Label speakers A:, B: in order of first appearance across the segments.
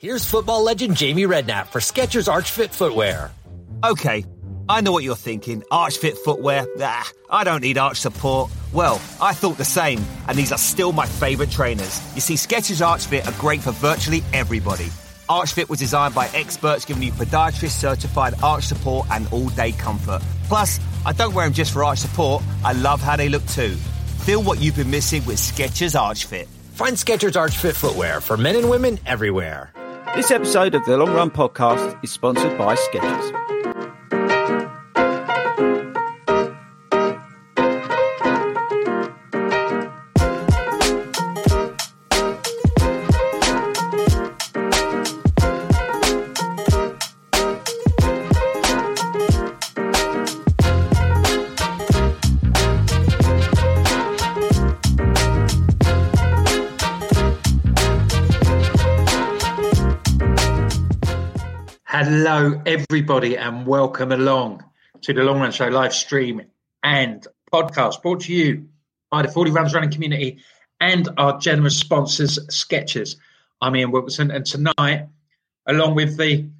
A: Here's football legend Jamie Redknapp for Skechers Arch Fit footwear.
B: Okay, I know what you're thinking. Arch Fit footwear? Ah, I don't need arch support. Well, I thought the same, and these are still my favourite trainers. You see, Skechers Arch Fit are great for virtually everybody. Arch Fit was designed by experts giving you podiatrist certified arch support and all day comfort. Plus, I don't wear them just for arch support, I love how they look too. Feel what you've been missing with Skechers Arch Fit.
A: Find Skechers Arch Fit footwear for men and women everywhere.
C: This episode of the Long Run Podcast is sponsored by Skechers.
D: Hello, everybody, and welcome along to the Long Run Show live stream and podcast brought to you by the Fordy Runs Running community and our generous sponsors, Skechers. I'm Ian Wilkinson, and tonight, along with the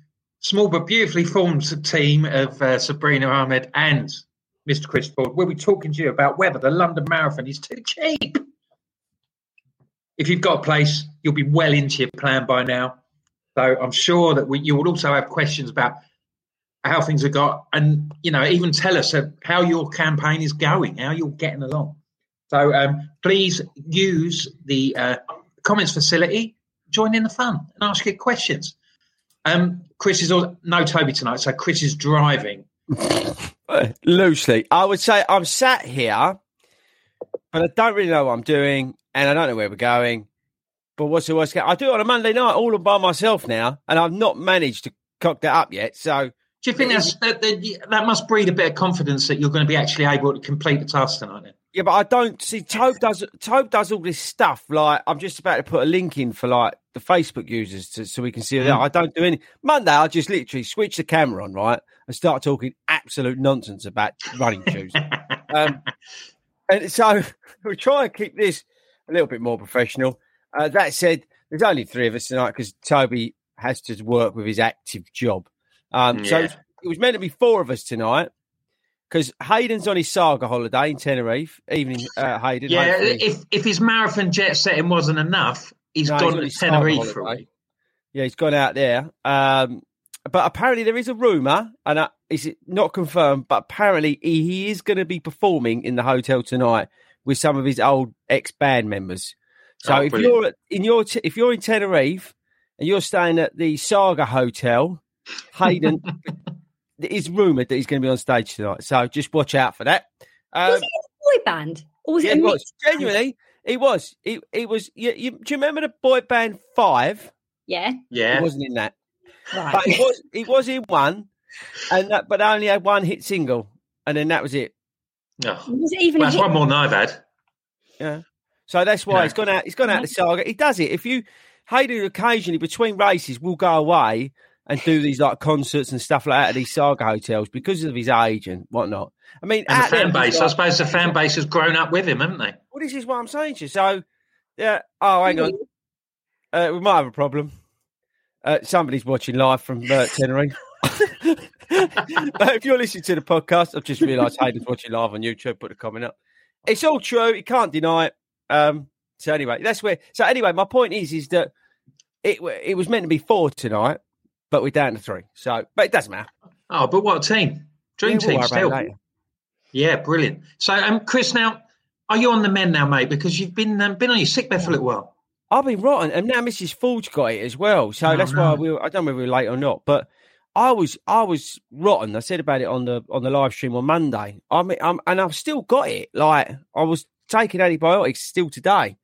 D: small but beautifully formed team of uh, Sabrina Ahmed and Mr. Chris Ford, we'll be talking to you about whether the London Marathon is too cheap. If you've got a place, you'll be well into your plan by now. So I'm sure that we, you will also have questions about how things have got, and you know, even tell us how your campaign is going, how you're getting along. So um, please use the uh, comments facility, join in the fun, and ask your questions. Um, Chris is all, no Toby tonight, so Chris is driving.
C: Loosely, I would say I'm sat here, but I don't really know what I'm doing, and I don't know where we're going. But what's the worst? case? I do it on a Monday night, all by myself now, and I've not managed to cock that up yet. So,
D: Do you think that's, that, that, that must breed a bit of confidence that you're going to be actually able to complete the task tonight? Then?
C: yeah, but I don't see Tobe does Tobe does all this stuff. Like I'm just about to put a link in for like the Facebook users to, so we can see that. I don't do any Monday. I just literally switch the camera on, right, and start talking absolute nonsense about running shoes. um, and so we try and keep this a little bit more professional. Uh, that said, there's only three of us tonight because Toby has to work with his active job. Um, So
D: Yeah.
C: it was meant to be four of us tonight because Hayden's on his saga holiday in Tenerife. Evening, uh, Hayden.
D: Yeah,
C: hopefully-
D: if if his marathon jet setting wasn't enough, he's
C: No, he's
D: gone
C: on
D: to Tenerife for a week.
C: Yeah, he's gone out there. Um, but apparently there is a rumor, and uh, is it not confirmed? But apparently he, he is going to be performing in the hotel tonight with some of his old ex band members. So
D: Oh,
C: if
D: brilliant.
C: you're in your t- if you're in Tenerife and you're staying at the Saga Hotel, Hayden, it is rumored that he's going to be on stage tonight. So just watch out for that. Um,
E: was it a boy band? Or was
C: yeah,
E: it a
C: was
E: band?
C: genuinely. He was. He, he was. You, you, do you remember the boy band Five?
E: Yeah.
D: Yeah,
C: He wasn't in that.
E: Right.
C: But he was he was in one, and that, but only had one hit single, and then that was it.
D: No.
E: was it even
D: Well,
E: a
D: that's
E: hit?
D: one more than I've had.
C: Yeah. So that's why he's gone out. He's gone out the saga. He does it. If you Hayden occasionally between races will go away and do these like concerts and stuff like that at these saga hotels because of his age and whatnot. I mean,
D: And the fan base,
C: it's
D: I suppose the fan base has grown up with him, haven't they?
C: Well, this is what I'm saying to you. So, yeah. Oh, hang on. Uh, we might have a problem. Uh, somebody's watching live from uh, Tenerife. Uh, if you're listening to the podcast, I've just realised Hayden's watching live on YouTube. Put a comment up. It's all true. You can't deny it. Um, so anyway, that's where. So anyway, my point is, is that it it was meant to be four tonight, but we're down to three. So, but it doesn't matter.
D: Oh, but what a team. Dream
C: Yeah,
D: team
C: worry about it
D: still. Yeah, brilliant. So, um, Chris, now, are you on the men now, mate? Because you've been um, been on your sick bed for a little while.
C: I've been rotten, and now Mrs. Ford's got it as well. So
D: Oh,
C: that's
D: no.
C: why we. Were, I don't know whether we were late or not, but I was I was rotten. I said about it on the on the live stream on Monday. I mean, I'm, and I've still got it. Like I was taking antibiotics still today,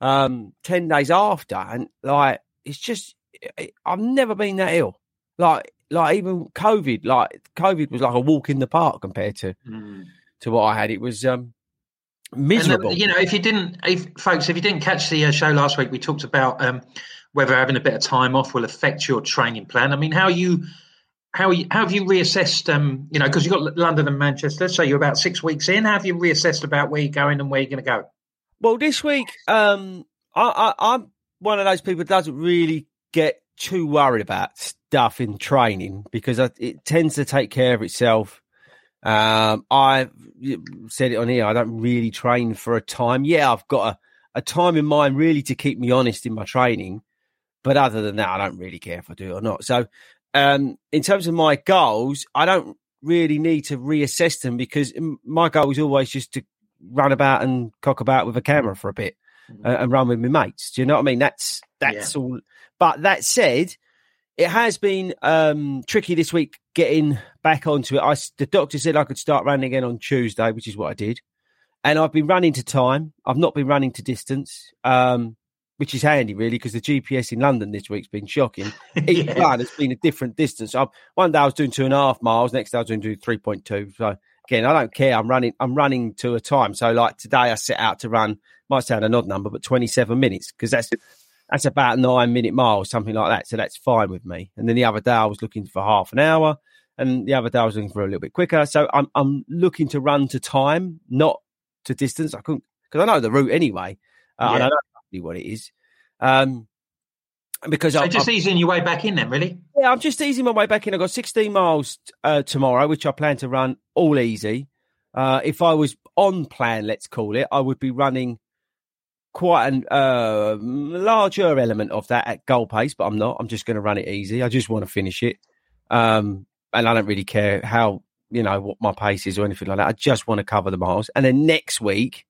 C: um, ten days after, and like it's just it, I've never been that ill. Like like even COVID, like COVID was like a walk in the park compared to to what I had. It was um miserable.
D: You know, if you didn't, if folks, if you didn't catch the uh, show last week, we talked about um, whether having a bit of time off will affect your training plan. I mean, how you, how you, how have you reassessed? Um, you know, because you've got London and Manchester, so you're about six weeks in. How have you reassessed about where you're going and where you're going to go?
C: Well, this week, um, I, I, I'm one of those people that doesn't really get too worried about stuff in training because it tends to take care of itself. Um, I said it on here. I don't really train for a time. Yeah, I've got a, a time in mind really to keep me honest in my training, but other than that, I don't really care if I do or not. So, um, in terms of my goals, I don't really need to reassess them because my goal is always just to run about and cock about with a camera for a bit uh, and run with my mates. Do you know what I mean? That's that's all. But that said, it has been um, tricky this week getting back onto it. I the doctor said I could start running again on Tuesday, which is what I did, and I've been running to time. I've not been running to distance, um, which is handy really because the GPS in London this week's been shocking. Each
D: Yeah.
C: run has been a different distance. One day I was doing two and a half miles, next day I was doing three point two. So again, I don't care. I'm running. I'm running to a time. So like today, I set out to run. Might sound an odd number, but 27 minutes because that's that's about nine minute miles, something like that. So that's fine with me. And then the other day I was looking for half an hour, and the other day I was looking for a little bit quicker. So I'm I'm looking to run to time, not to distance. I couldn't because I know the route anyway, uh,
D: Yeah.
C: I know exactly what it is. Um, because
D: So
C: I,
D: just
C: I-
D: easing your way back in, then, really.
C: yeah, I'm just easing my way back in. I've got 16 miles uh, tomorrow, which I plan to run all easy. Uh, if I was on plan, let's call it, I would be running quite a uh, larger element of that at goal pace, but I'm not. I'm just going to run it easy. I just want to finish it. Um, and I don't really care how, you know, what my pace is or anything like that. I just want to cover the miles. And then next week,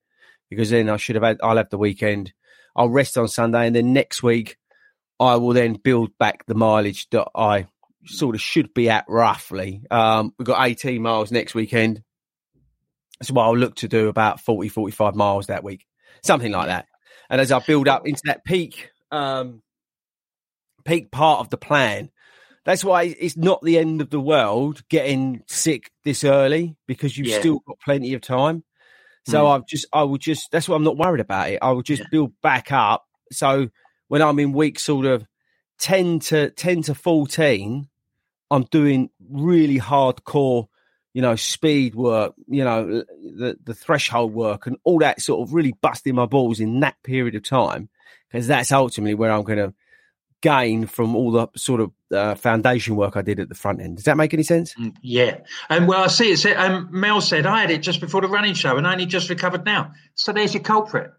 C: because then I should have had, I'll have the weekend. I'll rest on Sunday. And then next week, I will then build back the mileage that I sort of should be at roughly. Um, we've got 18 miles next weekend. So I'll look to do about 40, 45 miles that week, something like that. And as I build up into that peak, um, peak part of the plan, that's why it's not the end of the world getting sick this early because you've
D: Yeah.
C: still got plenty of time. So
D: Mm.
C: I've just, I will just, that's why I'm not worried about it. I will just build back up. So when I'm in week sort of 10 to 10 to 14, I'm doing really hardcore, you know, speed work, you know, the, the threshold work and all that sort of really busting my balls in that period of time. Because that's ultimately where I'm going to gain from all the sort of uh, foundation work I did at the front end. Does that make any sense?
D: Yeah. And well, I see it. Said, um, Mel said I had it just before the running show and I only just recovered now. So there's your culprit.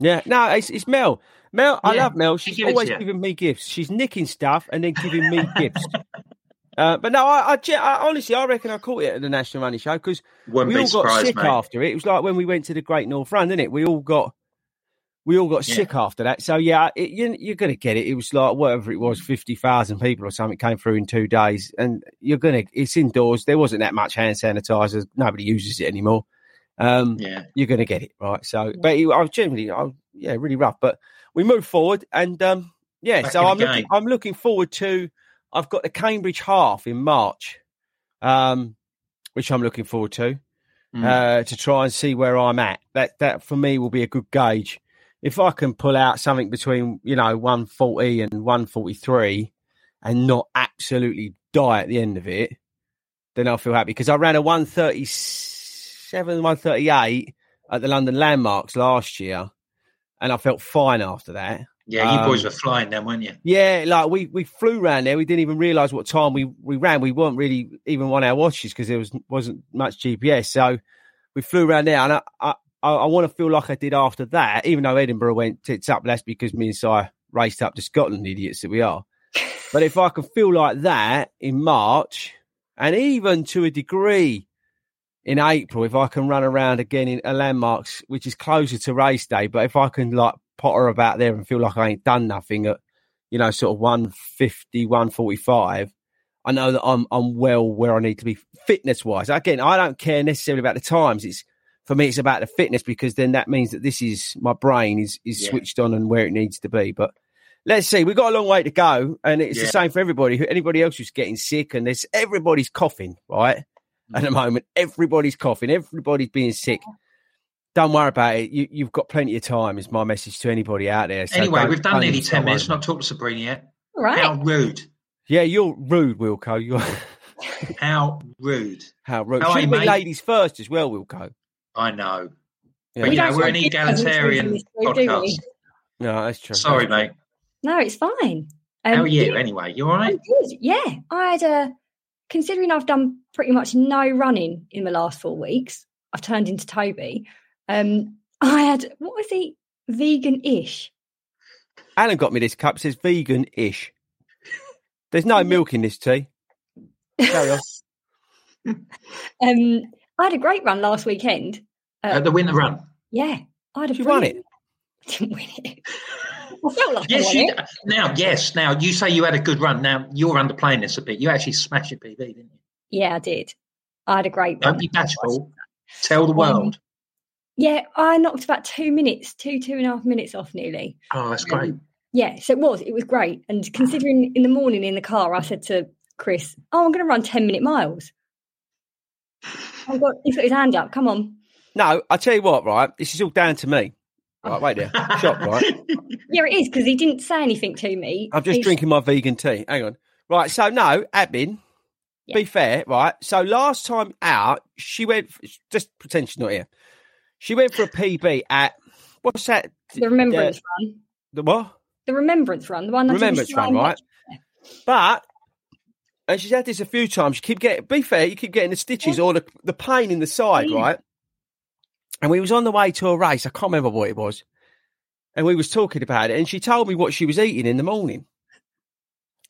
C: Yeah, no, it's, it's Mel. Mel, I
D: Yeah,
C: love Mel. She's
D: to
C: always giving me gifts. She's nicking stuff and then giving me gifts. Uh, but no, I, I, I honestly, I reckon I caught it at the National Running Show because we all got sick
D: mate.
C: after it. It was like when we went to the Great North Run, didn't it? We all got, we all got
D: Yeah.
C: sick after that. So yeah, it, you, you're going to get it. It was like whatever it was, fifty thousand people or something came through in two days, and you're going to. It's indoors. There wasn't that much hand sanitizer. Nobody uses it anymore. Um,
D: Yeah.
C: you're going to get it right. So, but it, I was generally, I was, yeah, really rough. But we move forward, and um, yeah,
D: Back
C: so I'm looking. I'm looking forward to. I've got the Cambridge half in March, um, which I'm looking forward to
D: Mm.
C: uh, to try and see where I'm at. That that for me will be a good gauge. If I can pull out something between you know 140 and 143, and not absolutely die at the end of it, then I'll feel happy because I ran a 137, 138 at the London Landmarks last year and I felt fine after that.
D: Yeah, you
C: Um,
D: boys were flying then, weren't you?
C: Yeah, like we we flew around there. We didn't even realise what time we we ran. We weren't really even on our watches because there was wasn't much GPS. So we flew around there, and I I, I want to feel like I did after that. Even though Edinburgh went tits up, that's because me and Si raced up to Scotland, idiots that we are. but if I can feel like that in March, and even to a degree in April, if I can run around again in a landmarks, which is closer to race day, but if I can like potter about there and feel like I ain't done nothing at, you know, sort of 150, 145, I know that I'm I'm well where I need to be fitness wise. Again, I don't care necessarily about the times. It's for me, it's about the fitness because then that means that this is my brain is is
D: Yeah.
C: switched on and where it needs to be. But let's see, we've got a long way to go, and it's the same for everybody. Anybody else who's getting sick, and there's everybody's coughing, right? At the mm. moment, everybody's coughing, everybody's being sick. Don't worry about it. You, you've got plenty of time. Is my message to anybody out there. So
D: anyway, we've done nearly 10 minutes,
C: worrying.
D: not talked to Sabrina yet.
E: All right.
D: How rude.
C: Yeah, you're rude, Wilco. You're
D: How rude.
C: how rude.
D: How
C: Should
D: you,
C: be
D: mate?
C: ladies first as well, Wilco.
D: I know.
C: Yeah.
D: But, you know, we're an
E: like differences in
D: egalitarian
E: this group, do we?
D: podcast.
C: No, that's true.
D: Sorry, mate.
E: No, it's fine.
D: How
E: Um,
D: are you
E: yeah,
D: anyway? You all right?
E: I'm good. Yeah, I had a. Considering I've done pretty much no running in the last four weeks, I've turned into Toby. Um, I had what was he? Vegan-ish.
C: Alan got me this cup. Says vegan-ish. There's no milk in this tea. Carry on.
E: Um, I had a great run last weekend. Uh,
D: At the winter run.
E: yeah, I had a.
C: You won
E: brilliant- Didn't win it. I felt like I
D: Yes, you
E: it.
D: d- now. Yes, now you say you had a good run. Now you're underplaying this a bit. You actually smashed your PB, didn't you?
E: Yeah, I did. I had a great
D: Don't
E: run.
D: be bashful. Tell the
E: Um,
D: world.
E: Yeah, I knocked about two minutes, two two and a half minutes off nearly.
D: Oh, that's great.
E: Um, yeah, so it was. It was great. And considering in the morning in the car, I said to Chris, "Oh, I'm going to run ten minute miles." I've got, he's got his hand up. Come on.
C: No, I tell you what, right? This is all down to me. Right, wait there. Shop, right?
E: Yeah, it is because he didn't say anything to me.
C: I'm just
E: He's-
C: drinking my vegan tea. Hang on. Right, so no, admin.
E: Yeah.
C: Be fair, right? So last time out, she went. Just pretend she's not here. She went for a PB at what's that?
E: the remembrance
C: Uh,
E: run.
C: the what?
E: The remembrance run. The one that
C: Remembrance run, right? But and she's had this a few times. You keep getting. Be fair, you keep getting the stitches or the the pain in the side,
E: mm.
C: right? And we was on the way to a race. I can't remember what it was. And we was talking about it, and she told me what she was eating in the morning.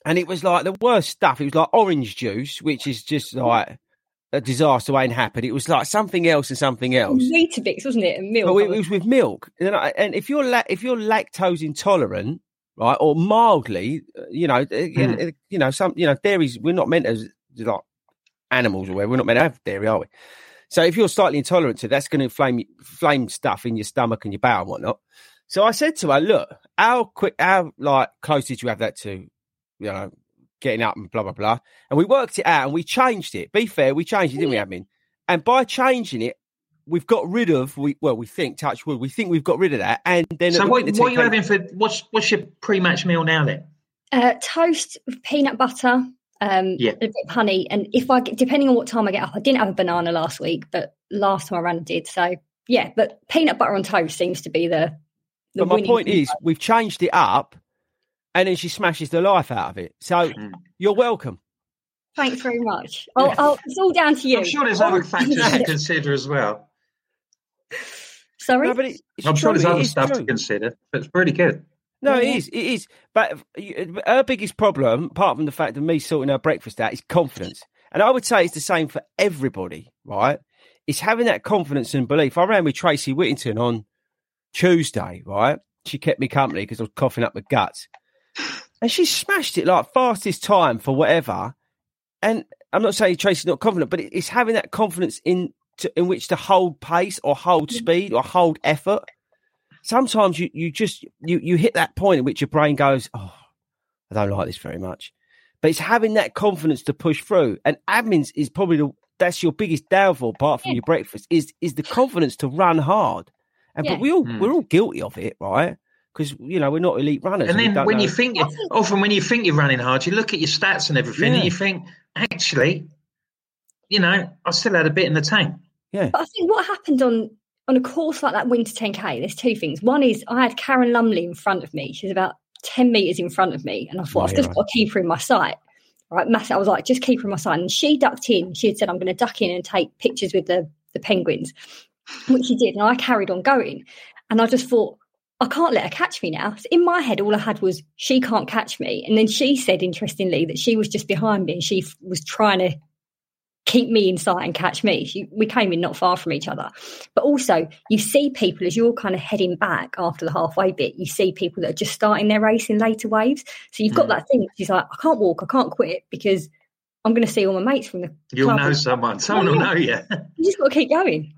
C: And it was like the worst stuff. It was like orange juice, which is just mm. like a disaster waiting to happen. It was like something else and something else.
E: Weetabix, wasn't it? And milk.
C: But it was with milk, and, I, and if you're la- if you're lactose intolerant, right, or mildly, uh, you know, uh, you know, some you know, dairies. We're not meant as like animals or whatever. We're not meant to have dairy, are we? So if you're slightly intolerant to, it, that's going to inflame flame stuff in your stomach and your bowel and whatnot. So I said to her, "Look, how quick, how like close did you have that to, you know, getting up and blah blah blah?" And we worked it out and we changed it. Be fair, we changed it, didn't we, admin? And by changing it, we've got rid of we well, we think touch wood, we think we've got rid of that. And then
D: So what,
C: winter
D: what are you having for? What's what's your pre-match meal now then?
E: uh, toast with peanut butter, um,
D: Yeah.
E: a bit of honey, and if I get, depending on what time I get up, I didn't have a banana last week, but last time I ran, I did. So yeah, but peanut butter on toast seems to be the. the
C: But my point
E: thing.
C: is, we've changed it up, and then she smashes the life out of it. So
D: Mm.
C: you're welcome.
E: thanks very much. I'll, I'll, it's all down to you.
D: I'm sure there's other factors to consider as well.
E: Sorry.
C: No, but it, it's
D: I'm sure
C: true,
D: there's
C: it
D: other stuff
C: true.
D: to consider, but it's pretty good.
C: No, it
E: Yeah.
C: is. It is. But you- uh, her biggest problem, apart from the fact of me sorting her breakfast out, is confidence. And I would say it's the same for everybody, right? It's having that confidence and belief. I ran with Tracy Whittington on Tuesday, right? She kept me company because I was coughing up my guts. And she smashed it like fastest time for whatever. And I'm not saying Tracy's not confident, but it's having that confidence in to, in which to hold pace or hold speed or hold effort sometimes you, you just you you hit that point in which your brain goes, Oh, I don't like this very much. But it's having that confidence to push through. And admins is probably the that's your biggest downfall apart from
E: Yeah.
C: your breakfast, is is the confidence to run hard. And
E: Yeah.
C: but we all
D: Mm.
C: we're all guilty of it, right? because you know we're not elite runners.
D: And
C: we
D: then
C: don't
D: when
C: know-
D: you think often when you think you're running hard, you look at your stats and everything,
C: Yeah.
D: and you think, actually, you know, I still had a bit in the tank.
C: Yeah,
E: But I think what happened on on a course like that winter 10k, there's two things. One is I had Karen Lumley in front of me. She's about 10 meters in front of me, and I thought I've just
C: yeah.
E: got to keep her in my sight. Right, massive. I was like, just keep her in my sight. And she ducked in. She had said, I'm going to duck in and take pictures with the the penguins, which she did. And I carried on going, and I just thought. I can't let her catch me now. So in my head, all I had was she can't catch me. And then she said, interestingly, that she was just behind me and she was trying to keep me in sight and catch me. We came in not far from each other. But also, you see people as you're kind of heading back after the halfway bit, you see people that are just starting their race in later waves. So you've got
D: Mm.
E: that thing, she's like, I can't walk, I can't quit because I'm going to see all my mates from the
D: You'll
E: club.
D: know someone. Someone will
E: yeah.
D: know you.
E: You just got to keep going.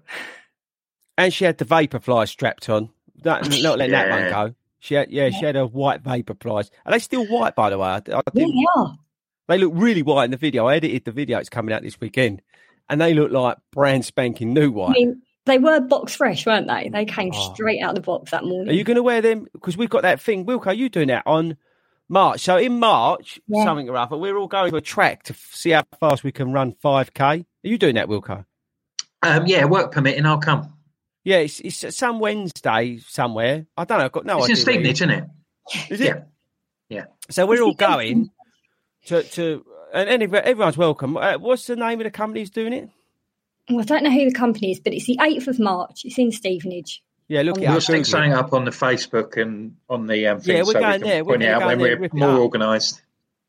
C: and she had the vapor flies strapped on. Not, not letting that one go. She had, yeah, she had her white vapor flies. Are they still white, by the way? I, I
E: Yeah,
C: didn't,
E: they are.
C: They look really white in the video. I edited the video. It's coming out this weekend, and they look like brand spanking new white.
E: I mean, they were box fresh, weren't they? They came
C: Oh.
E: straight out of the box that morning.
C: Are you going to wear them? Because we've got that thing. Wilco, are you doing that on March? So in March,
E: Yeah.
C: something or other, we're all going to a track to see how fast we can run 5K. Are you doing that, Wilco?
D: Um, yeah, work permitting, I'll come.
C: Yeah, it's, it's some Wednesday somewhere. I don't know. I've got no
D: it's in
C: idea. where
D: Stevenage, isn't it?
C: it- Is it?
D: Yeah.
C: So we're all going to, to and any, everyone's welcome. Uh, what's the name of the company who's doing it?
E: Well, I don't know who the company is, but it's the 8th of March. It's in Stevenage.
C: Yeah, look
E: We'll
C: it
D: We'll
C: up.
D: stick
C: it.
D: something up on the Facebook and on the um,
C: Yeah, we're
D: so
C: going
D: we can
C: there. We're
D: it
C: gonna
D: out when
C: there,
D: we're more organised.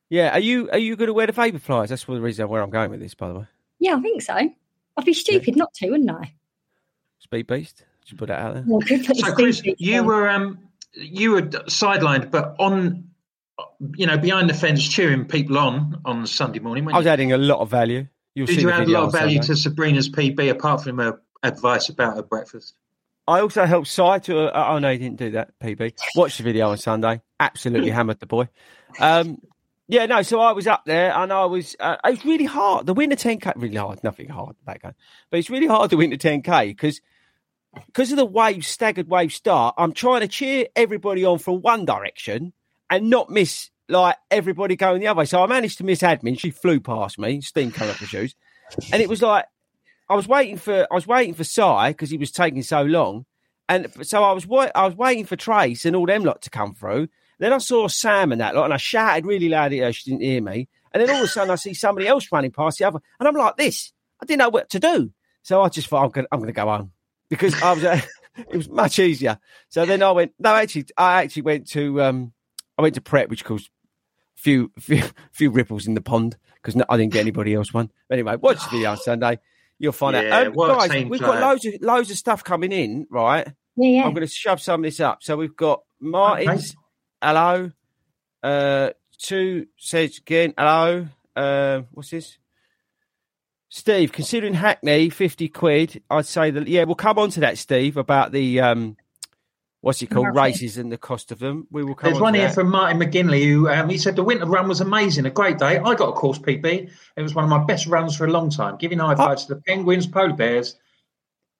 C: Yeah, are you are you going to wear the vapor flies? That's the reason where I'm going with this, by the way.
E: Yeah, I think so. I'd be stupid not to, wouldn't I?
C: Speed Beast. Just put that out there.
E: Well, good for the
D: So, Chris,
E: speed
D: you
E: on.
D: were um, you were sidelined, but on, you know, behind the fence, cheering people on on Sunday morning.
C: I was
D: you?
C: adding a lot of value. You'll
D: Did
C: see
D: you add a lot of value
C: Sunday.
D: to Sabrina's PB apart from her advice about her breakfast?
C: I also helped Si to. Uh, oh no, he didn't do that. PB. Watch the video on Sunday. Absolutely hammered the boy. Um, yeah, no. So I was up there, and I was. Uh, it was really hard. The winter 10k really hard. Nothing hard back then, but it's really hard to win the 10k because because of the wave staggered wave start. I'm trying to cheer everybody on from one direction and not miss like everybody going the other way. So I managed to miss admin. She flew past me, steam coming off her shoes, and it was like I was waiting for I was waiting for Si because he was taking so long, and so I was wa- I was waiting for Trace and all them lot to come through. Then I saw Sam and that lot, and I shouted really loud at her. She didn't hear me. And then all of a sudden, I see somebody else running past the other, and I'm like, "This." I didn't know what to do, so I just thought I'm going I'm to go home because I was. It was much easier. So then I went. No, actually, I actually went to um, I went to prep, which caused a few few few ripples in the pond because no, I didn't get anybody else one. Anyway, watch the video on Sunday. You'll find
D: Yeah,
C: out. Um, guys, we've got loads of loads of stuff coming in, right?
E: Yeah, yeah.
C: I'm going to shove some of this up. So we've got Martin's. Hello. Uh, two says again. Hello. Uh, what's this? Steve, considering Hackney, 50 quid, I'd say that, yeah, we'll come on to that, Steve, about the, um, what's it called,
E: Marathon.
C: races and the cost of them. We will come
D: There's
C: on
D: one
C: to
D: here
C: that.
D: from Martin McGinley who um, he said the winter run was amazing, a great day. I got a course PB. It was one of my best runs for a long time. Giving high fives to the Penguins, Polar Bears,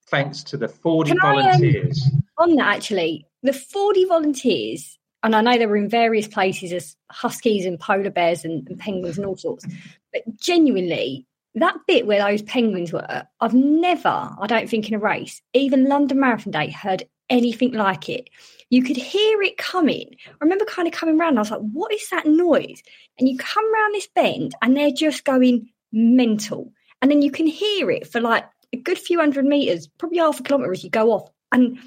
D: thanks to the Fordy
E: Can I, um,
D: volunteers.
E: on that actually the Fordy volunteers and i know they were in various places as huskies and polar bears and, and penguins and all sorts but genuinely that bit where those penguins were i've never i don't think in a race even london marathon day heard anything like it. You could hear it coming. I remember kind of coming around i was like what is that noise? And you come around this bend and they're just going mental. And then you can hear it for like a good few hundred meters probably half a kilometre as you go off. And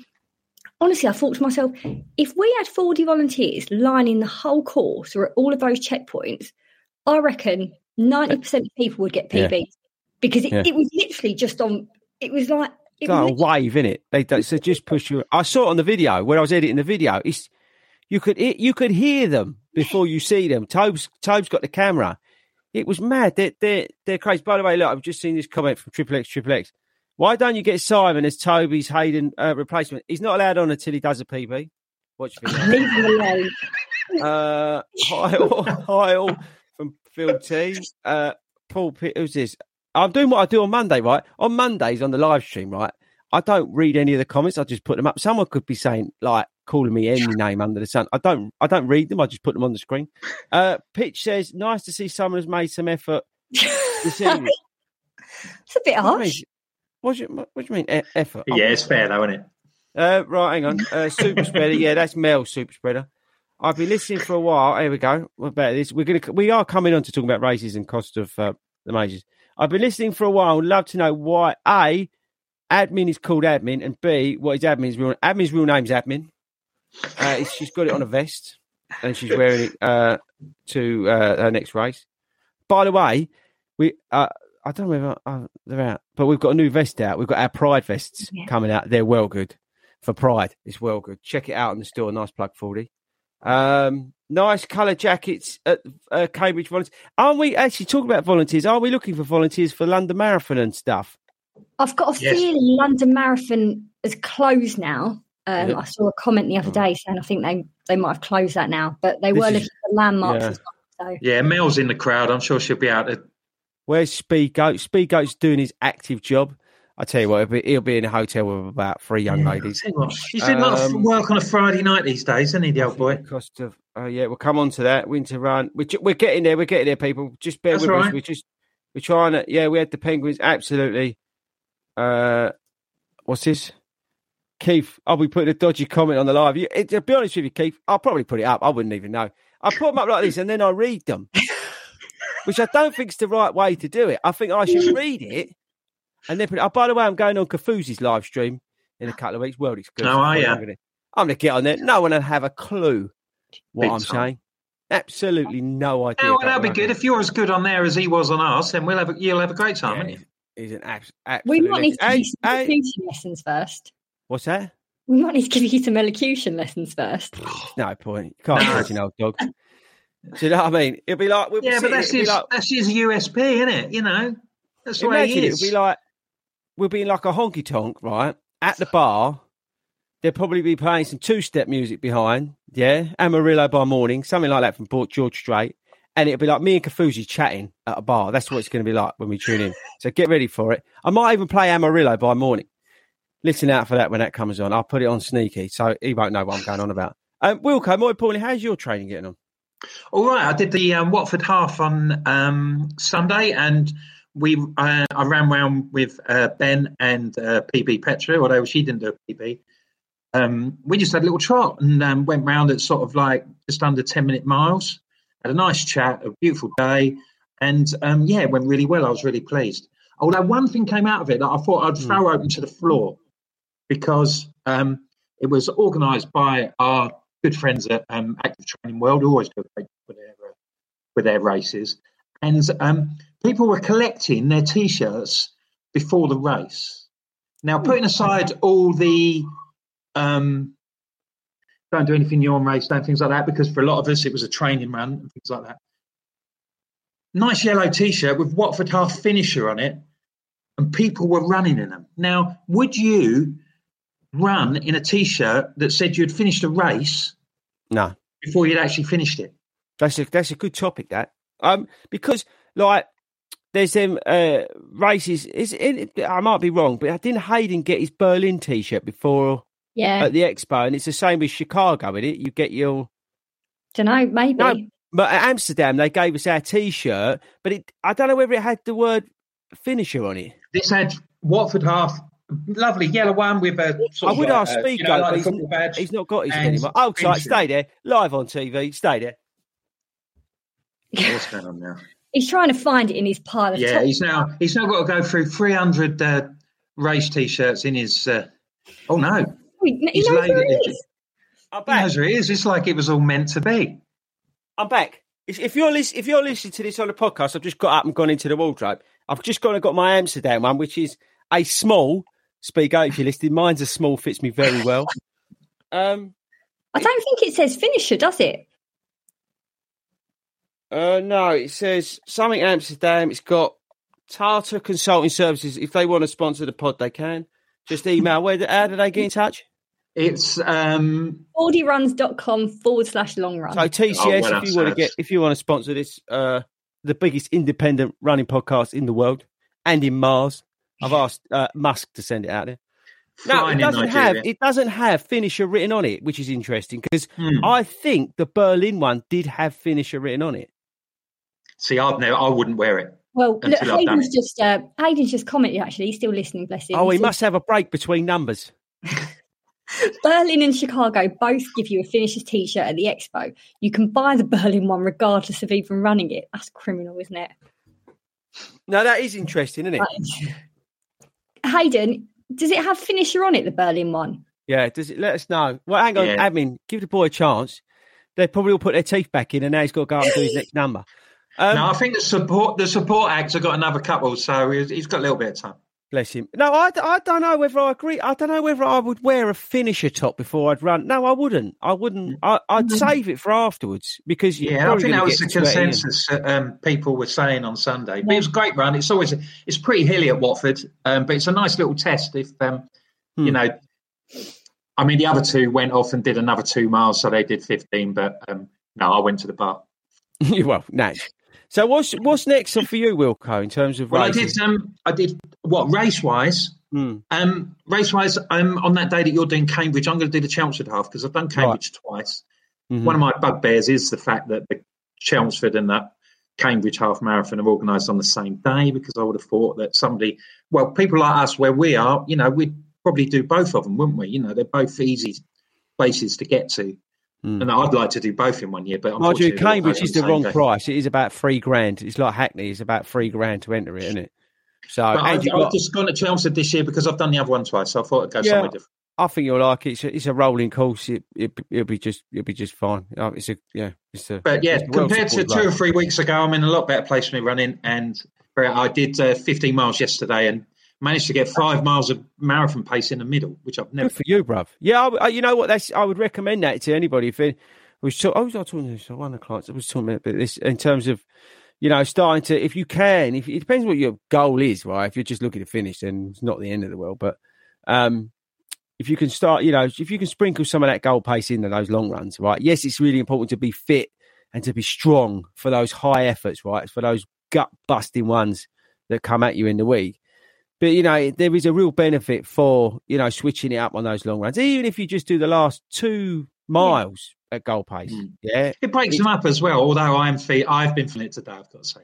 E: honestly, I thought to myself, if we had Fordy volunteers lining the whole course or at all of those checkpoints, I reckon 90% of people would get
C: Yeah.
E: Because it,
C: Yeah.
E: it was literally just on, it was like, it
C: It's like a wave, in it? They, they so just push you. I saw it on the video when I was editing the video. It's you could it, you could hear them before you see them. Tobe's Tobe's got the camera. It was mad. They're they're they're crazy. By the way, look, I've just seen this comment from Triple X Triple X. Why don't you get Simon as Toby's Hayden uh, replacement? He's not allowed on until he does a PB. Watch video.
E: leave them alone.
C: Uh, hi, all from Phil T. Uh, Paul, Pitt, who's this? I'm doing what I do on Monday, right? On Mondays on the live stream, right? I don't read any of the comments. I just put them up. Someone could be saying like calling me any name under the sun. I don't. I don't read them. I just put them on the screen. Uh, Pitch says, "Nice to see someone has made some effort."
E: It's a bit
C: What do you mean?
E: harsh.
C: What do you, what do you mean e- effort?
D: Yeah, it's fair though, isn't it?
C: Uh, right, hang on. Uh, super spreader. Yeah, that's Mel's super spreader. I've been listening for a while. Here we go. What about this? We're gonna we are coming on to talk about races and cost of uh, the majors. I've been listening for a while. I would love to know why a admin is called admin and b what is admin's real admin's real name's admin. Uh, it's- she's got it on a vest and she's wearing it uh, to uh, her next race. By the way, we uh, I don't know whether uh, they're out, but we've got a new vest out. We've got our Pride vests
E: Yeah.
C: coming out. They're well good for Pride. It's well good. Check it out in the store. Nice plug, Fordy. Um, nice colour jackets at uh, Cambridge Volunteers. Aren't we actually talking about volunteers? Are we looking for volunteers for London Marathon and stuff?
E: I've got a
D: Yes.
E: feeling London Marathon is closed now. Um,
C: Yeah.
E: I saw a comment the other day saying I think they, they might have closed that now, but they
C: This
E: were
C: is-
E: looking for landmarks
C: yeah.
E: and stuff. So
D: Yeah, Mel's in the crowd. I'm sure she'll be out there.
C: Where's Speed Goat? Speed Goat's doing his active job. I tell you what, he'll be, he'll be in a hotel with about three young ladies.
D: You what, He's doing a lot of work on a Friday night these days, isn't he, the old boy?
C: Cost of oh yeah, we'll come on to that winter run. We're, we're getting there. We're getting there, people. Just bear
D: That's
C: with us. We're just we're trying to. Yeah, we had the Penguins. Absolutely. Uh, what's this? Keith, I'll be putting a dodgy comment on the live. You, it, to be honest with you, Keith, I'll probably put it up. I wouldn't even know. I put them up like this, and then I read them, which I don't think is the right way to do it. I think I should read it and then put it. Oh, by the way, I'm going on Kofuzi's live stream in a couple of weeks. World exclusive.
D: Oh, are
C: I'm gonna, I'm gonna get on there. No one will have a clue what
D: Big
C: I'm
D: time.
C: saying. Absolutely no idea.
D: Oh, well, that'll be
C: what
D: good.
C: I'm
D: If you're as good on there as he was on us, then we'll have a, you'll have a great time,
C: Yeah,
D: won't?
C: He's an abs-
E: we
C: absolute
E: might need to give you some
C: Hey, hey,
E: elocution lessons first.
C: what's that?
E: We might need to give you some elocution lessons first.
C: No point. You can't imagine old dog. Do you know what I mean? It'll be like we'll be
D: Yeah, but that's his,
C: like,
D: that's his USP, isn't it? You know, that's the way
C: imagine
D: he
C: it'll be like we'll be in like a honky tonk, right? At the bar. They'll probably be playing some two step music behind, yeah, Amarillo by morning, something like that from Port George Strait. And it'll be like me and Kofuzi chatting at a bar. That's what it's going to be like when we tune in. So get ready for it. I might even play Amarillo by morning. Listen out for that when that comes on. I'll put it on sneaky so he won't know what I'm going on about. Um, Wilco, more importantly, how's your training getting on?
D: All right, I did the um, Watford half on um, Sunday, and we uh, I ran round with uh, Ben and uh, PB Petra, although she didn't do a PB. Um, we just had a little trot and um, went round at sort of like just under ten minute miles. Had a nice chat, a beautiful day, and um, yeah, it went really well. I was really pleased. Although one thing came out of it that I thought I'd throw open to the floor because um, it was organised by our good friends at um, Active Training World, who always do a great job with their, uh, with their races. And um, people were collecting their t shirts before the race. Now, putting aside all the um, don't do anything new on race and things like that, because for a lot of us it was a training run and things like that. Nice yellow t shirt with Watford half finisher on it, and people were running in them. Now, would you run in a t shirt that said you'd finished a race
C: No.
D: before you'd actually finished it?
C: That's a that's a good topic. That um because like there's them uh races. Is it, I might be wrong, but didn't Hayden get his Berlin T-shirt before
E: Yeah,
C: at the expo? And it's the same with Chicago, is it? You get your
E: don't know, maybe.
C: no, but at Amsterdam they gave us our T-shirt, but it I don't know whether it had the word finisher on it.
D: This had Watford half, lovely yellow one with a. Sort
C: I would
D: of,
C: ask
D: uh,
C: Speed
D: you know, like
C: but he's,
D: football badge.
C: he's not got his
D: and
C: anymore. Oh, sorry, stay there, live on TV. Stay there.
D: What's going on now?
E: He's trying to find it in his pile of
D: Yeah,
E: top-
D: he's now he's now got to go through 300 uh, race t-shirts in his. Uh, oh no,
E: He he
D: he's
E: knows
D: laid
E: where
D: it.
E: it is.
C: I'm
D: He
C: back.
D: knows where he is. It's like it was all meant to be.
C: I'm back. If if you're lis- if you're listening to this on the podcast, I've just got up and gone into the wardrobe. I've just gone and got my Amsterdam one, which is a small. Speak out if you're listening. Mine's a small, fits me very well. Um,
E: I don't think it says finisher, does it?
C: Uh, no, it says something Amsterdam. It's got Tata Consulting Services. If they want to sponsor the pod, they can. Just email. Where? How do they get in touch?
D: It's um,
E: Baldyruns.com forward slash long run.
C: So TCS,
D: Oh, well,
C: if you want to get, if you want to sponsor this, uh, the biggest independent running podcast in the world and in Mars. I've asked uh, Musk to send it out there. No, it doesn't have it doesn't have finisher written on it, which is interesting because
D: Hmm.
C: I think the Berlin one did have finisher written on it.
D: See, I've never, I wouldn't wear it.
E: Well, look,
D: Until I've done
E: Hayden's just uh, Hayden's just commented. Actually, he's still listening. Bless him.
C: Oh, he
E: said,
C: must have a break between numbers.
E: Berlin and Chicago both give you a finisher's T-shirt at the expo. You can buy the Berlin one regardless of even running it. That's criminal, isn't it?
C: No, that is interesting, isn't it?
E: Right. Hayden, does it have finisher on it? The Berlin one.
C: Yeah, does it let us know? Well, hang on,
D: Yeah.
C: admin, give the boy a chance. They probably all put their teeth back in, and now he's got to go up and do his next number. Um,
D: no, I think the support the support acts have got another couple, so he's, he's got a little bit of time.
C: Bless him. No, I, I don't know whether I agree. I don't know whether I would wear a finisher top before I'd run. No, I wouldn't. I wouldn't. I, I'd save it for afterwards because
D: Yeah, I think that was the
C: get sweaty and-
D: consensus that um, people were saying on Sunday. But it was a great run. It's always it's pretty hilly at Watford, um, but it's a nice little test. If um,
C: Hmm.
D: you know, I mean, the other two went off and did another two miles, so they did fifteen. But um, no, I went to the bar.
C: well, nice. So what's what's next for you, Wilco, in terms of
D: Well, I did. Um, I did what race wise.
C: Hmm.
D: Um, race wise, um, on that day that you're doing Cambridge, I'm going to do the Chelmsford half because I've done Cambridge twice.
C: Mhm.
D: One of my bugbears is the fact that the Chelmsford and that Cambridge half marathon are organised on the same day because I would have thought that somebody, well, people like us where we are, you know, we'd probably do both of them, wouldn't we? You know, they're both easy places to get to.
C: Hmm.
D: And I'd like to do both in one year, but
C: Mind you, Cambridge is the wrong
D: day.
C: price. It is about three grand. It's like Hackney. It's about three grand to enter it, isn't it? So, you've
D: I've
C: got,
D: just gone to Chelmsford this year because I've done the other one twice. So I thought I'd go
C: Yeah.
D: somewhere different.
C: I think you'll like it. It's a, it's a rolling course. It, it it'll be just it'll be just fine. Uh, It's a yeah. It's a
D: But yeah, compared to two or three weeks ago, I'm in a lot better place for me running. And I did uh, 15 miles yesterday and managed to get five miles of marathon pace in the middle, which I've never.
C: Good for you, bruv. Yeah, I, I- you know what? That's I would recommend that to anybody. If it was, I was talking to one of the clients. I was talking about this in terms of, you know, starting to if you can. If it depends what your goal is, right? If you're just looking to finish, then it's not the end of the world. But um, if you can start, you know, if you can sprinkle some of that goal pace into those long runs, right? Yes, it's really important to be fit and to be strong for those high efforts, right? For those gut busting ones that come at you in the week. But you know, there is a real benefit for you know switching it up on those long runs, even if you just do the last two miles at goal pace.
D: Mm.
C: Yeah,
D: It breaks them up as well. Although I'm fe- I've been feeling it today, I've got to say.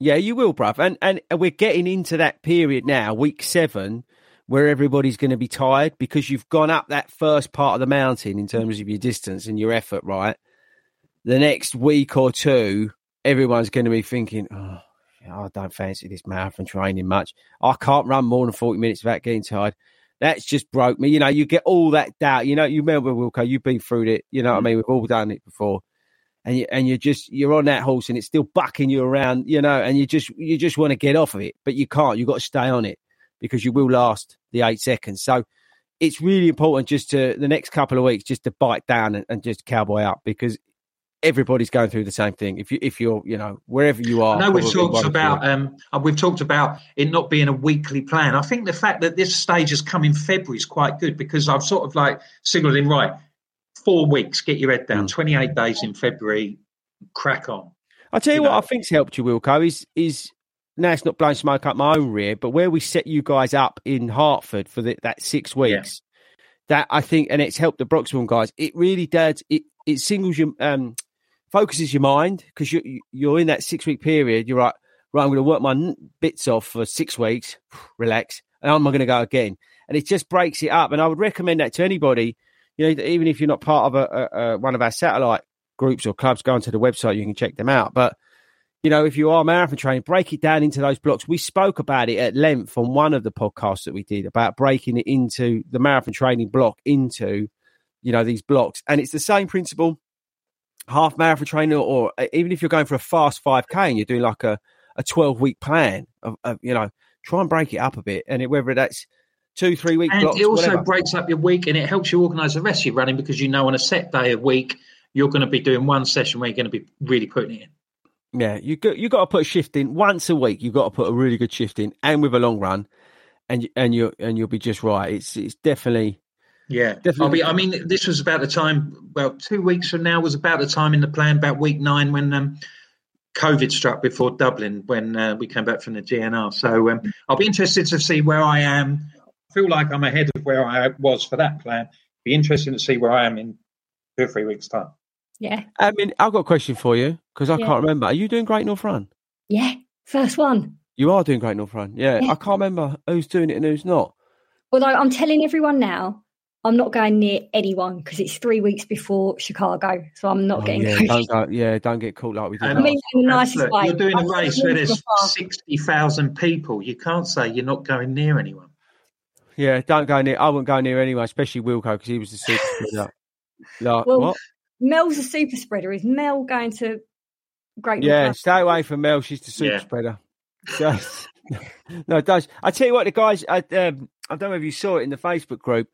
C: yeah, you will, bruv. And and we're getting into that period now, week seven, where everybody's going to be tired because you've gone up that first part of the mountain in terms of your distance and your effort, right? The next week or two, everyone's going to be thinking, oh, I oh, don't fancy this marathon training much. I can't run more than 40 minutes without getting tired. That's just broke me. You know, you get all that doubt. You know, you remember, Wilco, you've been through it. You know what I mm. mean? We've all done it before. And you, and you're just you're on that horse and it's still bucking you around, you know, and you just you just want to get off of it, but you can't. You've got to stay on it because you will last the eight seconds. So it's really important just to the next couple of weeks just to bite down and, and just cowboy up because everybody's going through the same thing. If you if you're you know wherever you are,
D: I know we've talked about um, uh, we've talked about it not being a weekly plan. I think the fact that this stage has come in February is quite good because I've sort of like signalled in right four weeks, get your head down,
C: Mm.
D: twenty eight days in February, crack on.
C: I'll tell you,
D: you
C: what
D: know.
C: I think's helped you, Wilco, is is now it's not blowing smoke up my own rear, but where we set you guys up in Hertford for the, that six weeks, that I think, and it's helped the Broxbourne guys. It really does. It it singles your um focuses your mind because you you- you're in that six week period. You're like, right, I'm going to work my bits off for six weeks, relax, and I'm going to go again, and it just breaks it up. And I would recommend that to anybody. You know, even if you're not part of a, a, a one of our satellite groups or clubs, go onto the website. You can check them out, but you know, if you are marathon training, break it down into those blocks. We spoke about it at length on one of the podcasts that we did about breaking it into the marathon training block into, you know, these blocks. And it's the same principle, half marathon training, or uh, even if you're going for a fast 5K and you're doing like a, a 12 week plan of, of, you know, try and break it up a bit. And it, whether that's two, three weeks,
D: And
C: blocks,
D: it also
C: whatever.
D: breaks up your week and it helps you organise the rest of your running because you know on a set day a week you're going to be doing one session where you're going to be really putting it in.
C: Yeah, you got you got to put a shift in once a week. You've got to put a really good shift in, and with a long run, and you- and you and you'll be just right. It's it's definitely
D: Yeah,
C: Definitely.
D: I'll be, I mean, this was about the time. Well, two weeks from now was about the time in the plan, about week nine when um, COVID struck before Dublin when uh, we came back from the GNR. So um, I'll be interested to see where I am I feel like I'm ahead of where I was for that plan. Be interesting to see where I am in two or three weeks' time.
E: Yeah.
C: I mean, I've got a question for you because I
E: Yeah.
C: can't remember. Are you doing Great North Run?
E: Yeah. First one.
C: You are doing Great North Run. Yeah,
E: Yeah.
C: I can't remember who's doing it and who's not.
E: Although I'm telling everyone now, I'm not going near anyone because it's three weeks before Chicago, so I'm not
C: Oh,
E: getting.
C: yeah, don't go, yeah, don't get caught like we did.
E: I mean, in the nicest
D: Look,
E: way.
D: you're doing a
E: I'm
D: race
E: not
D: where there's 60,000 people. You can't say you're not going near anyone.
C: yeah, don't go near. I wouldn't go near anyway, especially Wilco because he was the super spreader. Like,
E: Well,
C: what?
E: Mel's a super spreader. Is Mel going to Great?
C: Yeah,
E: Run?
C: stay away from Mel. She's the super
D: Yeah.
C: spreader. Just- no, it does. I tell you what, the guys. I, um, I don't know if you saw it in the Facebook group.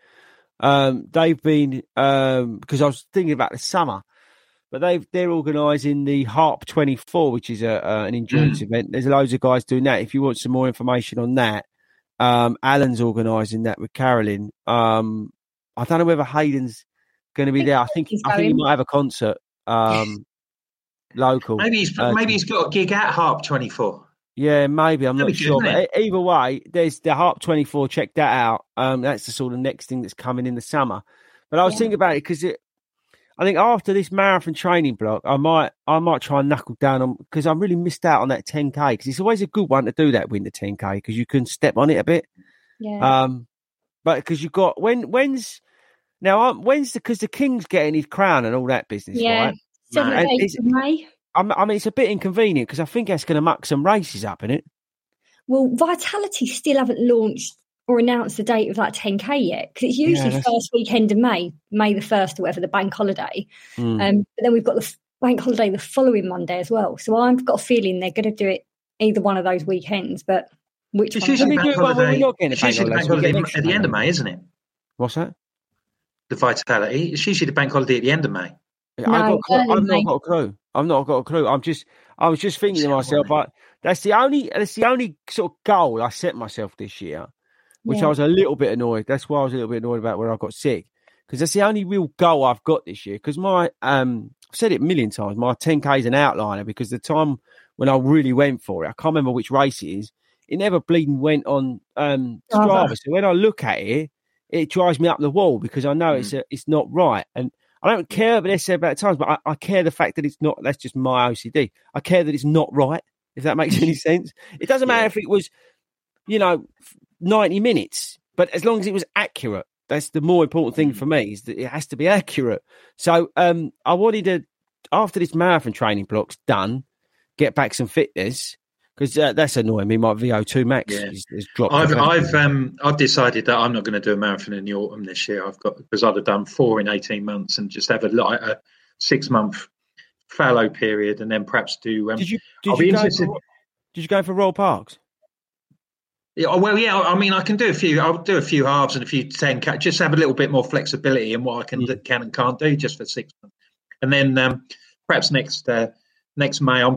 C: Um, they've been um, because I was thinking about the summer, but they've they're organising the Harp Twenty Four, which is a uh, an endurance event. There's loads of guys doing that. If you want some more information on that, um, Alan's organising that with Carolyn. Um, I don't know whether Hayden's going to be
E: think
C: there. I think I think he might have a concert um, local.
D: Maybe he's
C: Uh,
D: maybe he's got a gig at Harp 24.
C: Yeah, maybe. I'm
D: That'd
C: not
D: good,
C: sure. But either way, there's the Harp 24. Check that out. Um, that's the sort of next thing that's coming in the summer. But I was
E: Yeah.
C: thinking about it because it, I think after this marathon training block, I might, I might try and knuckle down on because I really missed out on that 10k because it's always a good one to do that winter 10k because you can step on it a bit.
E: Yeah.
C: Um, but because you've got when when's now when's the because the king's getting his crown and all that business,
E: yeah.
C: right?
E: Seventh, eighth of May.
C: I mean, I mean, it's a bit inconvenient because I think that's going to muck some races up in it.
E: Well, Vitality still haven't launched or announced the date of that 10k yet because it's usually
C: that's-
E: first weekend of May, May the first or whatever, the bank holiday.
C: Mm.
E: Um, but then we've got the bank holiday the following Monday as well. So I've got a feeling they're going to do it either one of those weekends, but which
D: It's
E: one?
D: usually bank
C: do it one where we're
D: holiday.
C: not getting
D: It's usually the bank
C: holiday, so we
D: holiday
C: get an extra
D: at the end of May, isn't it?
C: What's that?
D: The Vitality. It's usually the bank holiday at the end of May.
C: I've, got, a clue-
E: early
C: I've
E: May.
C: not got a clue. I've not got a clue. I'm just, I was just thinking to myself, like, that's the only, that's the only sort of goal I set myself this year, which
E: Yeah.
C: I was a little bit annoyed. That's why I was a little bit annoyed about where I got sick because that's the only real goal I've got this year. Because my, um, I've said it a million times, my 10k is an outliner because the time when I really went for it, I can't remember which race it is. It never bleeding went on um,
E: Strava.
C: So when I look at it, it drives me up the wall because I know it's a, it's not right. And I don't care what they say about times, but I, I care the fact that it's not. That's just my OCD. I care that it's not right. If that makes any sense, it doesn't matter
D: Yeah.
C: if it was, you know, ninety minutes, but as long as it was accurate, that's the more important thing for me. Is that it has to be accurate. So um, I wanted to, after this marathon training block's done, get back some fitness because uh, that's annoying me. My VO two max
D: Yeah.
C: is, is dropped.
D: I've. I've um I've decided that I'm not going to do a marathon in the autumn this year. I've got because I'd have done four in eighteen months and just have a, a six month fallow period and then perhaps do. Um,
C: did you did you, go for, did you go for Royal Parks?
D: Yeah, oh, well, yeah. I mean, I can do a few. I'll do a few halves and a few ten. Just have a little bit more flexibility in what I can
C: Mm.
D: can and can't do just for six months, and then um, perhaps next uh, next May I'm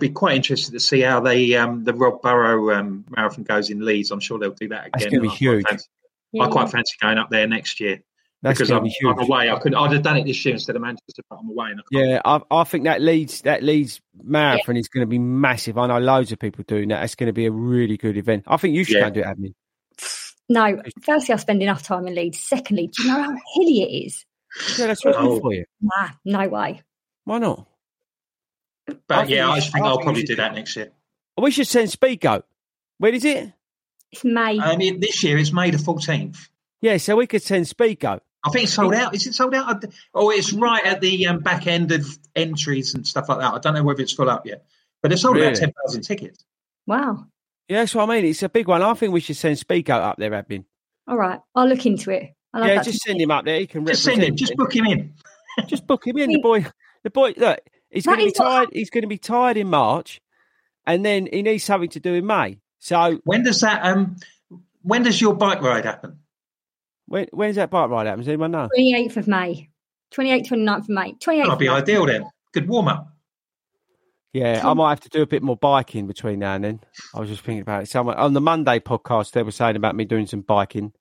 D: Be quite interested to see how they um, the Rob Burrow um, marathon goes in Leeds. I'm sure they'll do that again.
C: That's gonna be
D: I quite
C: huge.
D: fancy-
E: Yeah.
D: I quite fancy going up there next year
C: That's
D: because
C: going
D: I'm,
C: to be huge.
D: I'm away. I could I'd have done it this year instead of Manchester, but I'm away. And I.
C: Yeah, I, I think that Leeds that Leeds marathon is going to be massive. I know loads of people doing that. It's going to be a really good event. I think you should
D: Yeah.
C: go and do it, admin.
E: No, firstly, I spend enough time in Leeds. Secondly, do you know how hilly it is?
C: Yeah, that's what's
D: Oh.
C: for you.
E: Nah, no way.
C: Why not?
D: But
C: I
D: yeah,
C: you
D: I think
C: I
D: I'll probably do that next year.
C: We should send Speedgoat. When is it?
E: It's May.
D: I mean, this year it's May the 14th.
C: Yeah, so we could send Speedgoat.
D: I think it's sold out. Is it sold out? Oh, it's right at the um, back end of entries and stuff like that. I don't know whether it's full up yet, but it's sold
C: Really?
D: about 10,000 tickets.
E: wow.
C: Yeah, that's what I mean. It's a big one. I think we should send Speedgoat up there, Admin.
E: All right. I'll look into it. I'll
C: yeah, just send him up there. He can
D: Just send him. Just book him in.
C: Just book him in. The boy, the boy. Look, he's
E: That
C: going to be
E: is what-
C: tired. He's going to be tired in March, and then he needs something to do in May. So
D: When does that? Um, when does your bike ride happen?
C: when when's that bike ride happen? Does anyone know?
E: 28th of May. 28th, 29th of May. 28th.
D: That'll be
E: May.
D: ideal then. Good warm up.
C: Yeah, I might have to do a bit more biking between now and then. I was just thinking about it. Someone on the Monday podcast they were saying about me doing some biking.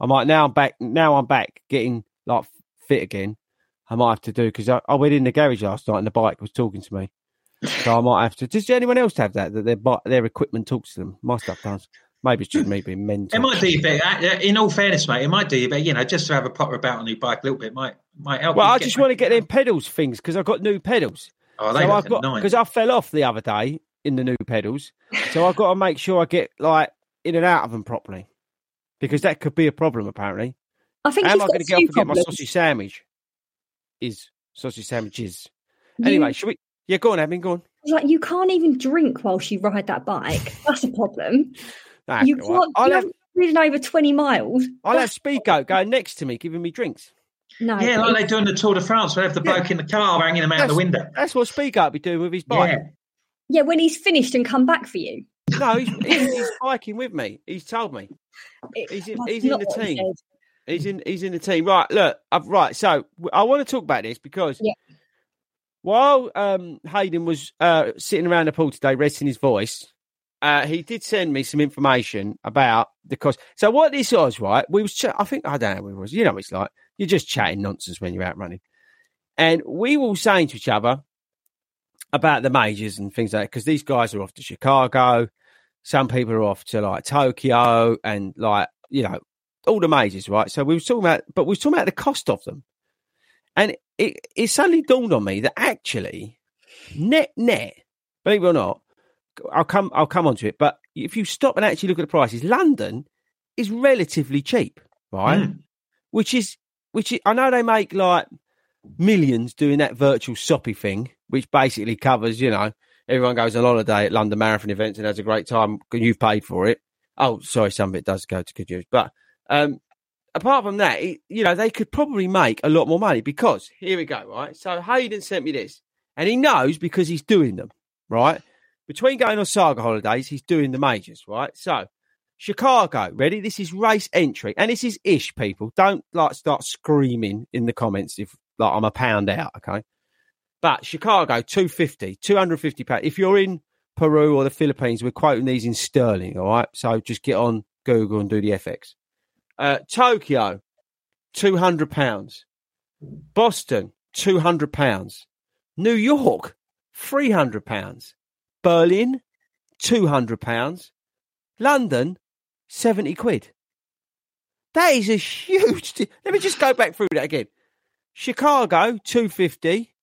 C: I might now I'm back. Now I'm back getting like fit again. I might have to do because I, I went in the garage last night and the bike was talking to me. So I might have to. Does anyone else have that? That their bi- their equipment talks to them. My stuff does. Maybe it's just me being mental.
D: It might do you better. uh, In all fairness, mate, it might do you bit. You know, just to have a potter about on your bike a little bit might might help.
C: Well,
D: you
C: I just want to get them pedals things because I've got new pedals.
D: Oh, they
C: so I've got
D: nice.
C: because I fell off the other day in the new pedals, so I've got to make sure I get like in and out of them properly because that could be a problem. Apparently,
E: I think
C: am
E: you've
C: I going
E: a
C: to go
E: few
C: forget my sausage sandwich? Is sausage sandwiches?
E: You-
C: Anyway, should we? Yeah, go on, Abin, go on.
E: Like you can't even drink whilst you ride that bike. That's a problem.
C: Nah,
E: you
C: all right.
E: can't.
C: I'll
E: you
C: have
E: haven't ridden over twenty miles.
C: I'll have Speedgoat going next to me, giving me drinks.
E: No.
D: yeah,
E: but
D: like they do in the Tour de France. They have the bloke in the car hanging them out the window.
C: That's what Speedgoat be doing with his bike.
D: Yeah.
E: Yeah, when he's finished and come back for you.
C: No, he's, he's, he's biking with me. He's told me. He's in, he's in the team. He's in. He's in the team. Right. Look. I've, right. So I want to talk about this because
E: Yeah.
C: while um, Hayden was uh, sitting around the pool today, resting his voice, uh, he did send me some information about the cost. So what this was, right? We was. Ch- I think I don't know what it was. You know, what it's like you're just chatting nonsense when you're out running, and we were all saying to each other about the majors and things like that because these guys are off to Chicago. Some people are off to like Tokyo and like you know all the majors, right? So we were talking about, but we were talking about the cost of them, and it it suddenly dawned on me that actually net net, believe it or not, I'll come I'll come onto it. But if you stop and actually look at the prices, London is relatively cheap, right?
D: Mm.
C: Which is which is, I know they make like millions doing that virtual soppy thing, which basically covers, you know, everyone goes on holiday at London Marathon events and has a great time. You've paid for it. Oh, sorry, some of it does go to good use, but um, apart from that, you know, they could probably make a lot more money because here we go, right? So Hayden sent me this, and he knows because he's doing them, right? Between going on saga holidays, he's doing the majors, right? So Chicago, ready? This is race entry, and this is ish. People don't like start screaming in the comments if like I'm a pound out, okay? But Chicago, 250, 250 pounds. If you're in Peru or the Philippines, we're quoting these in sterling, all right? So just get on Google and do the FX. Uh, Tokyo, 200 pounds. Boston, 200 pounds. New York, 300 pounds. Berlin, 200 pounds. London, 70 quid. That is a huge. Let me just go back through that again. Chicago, 250.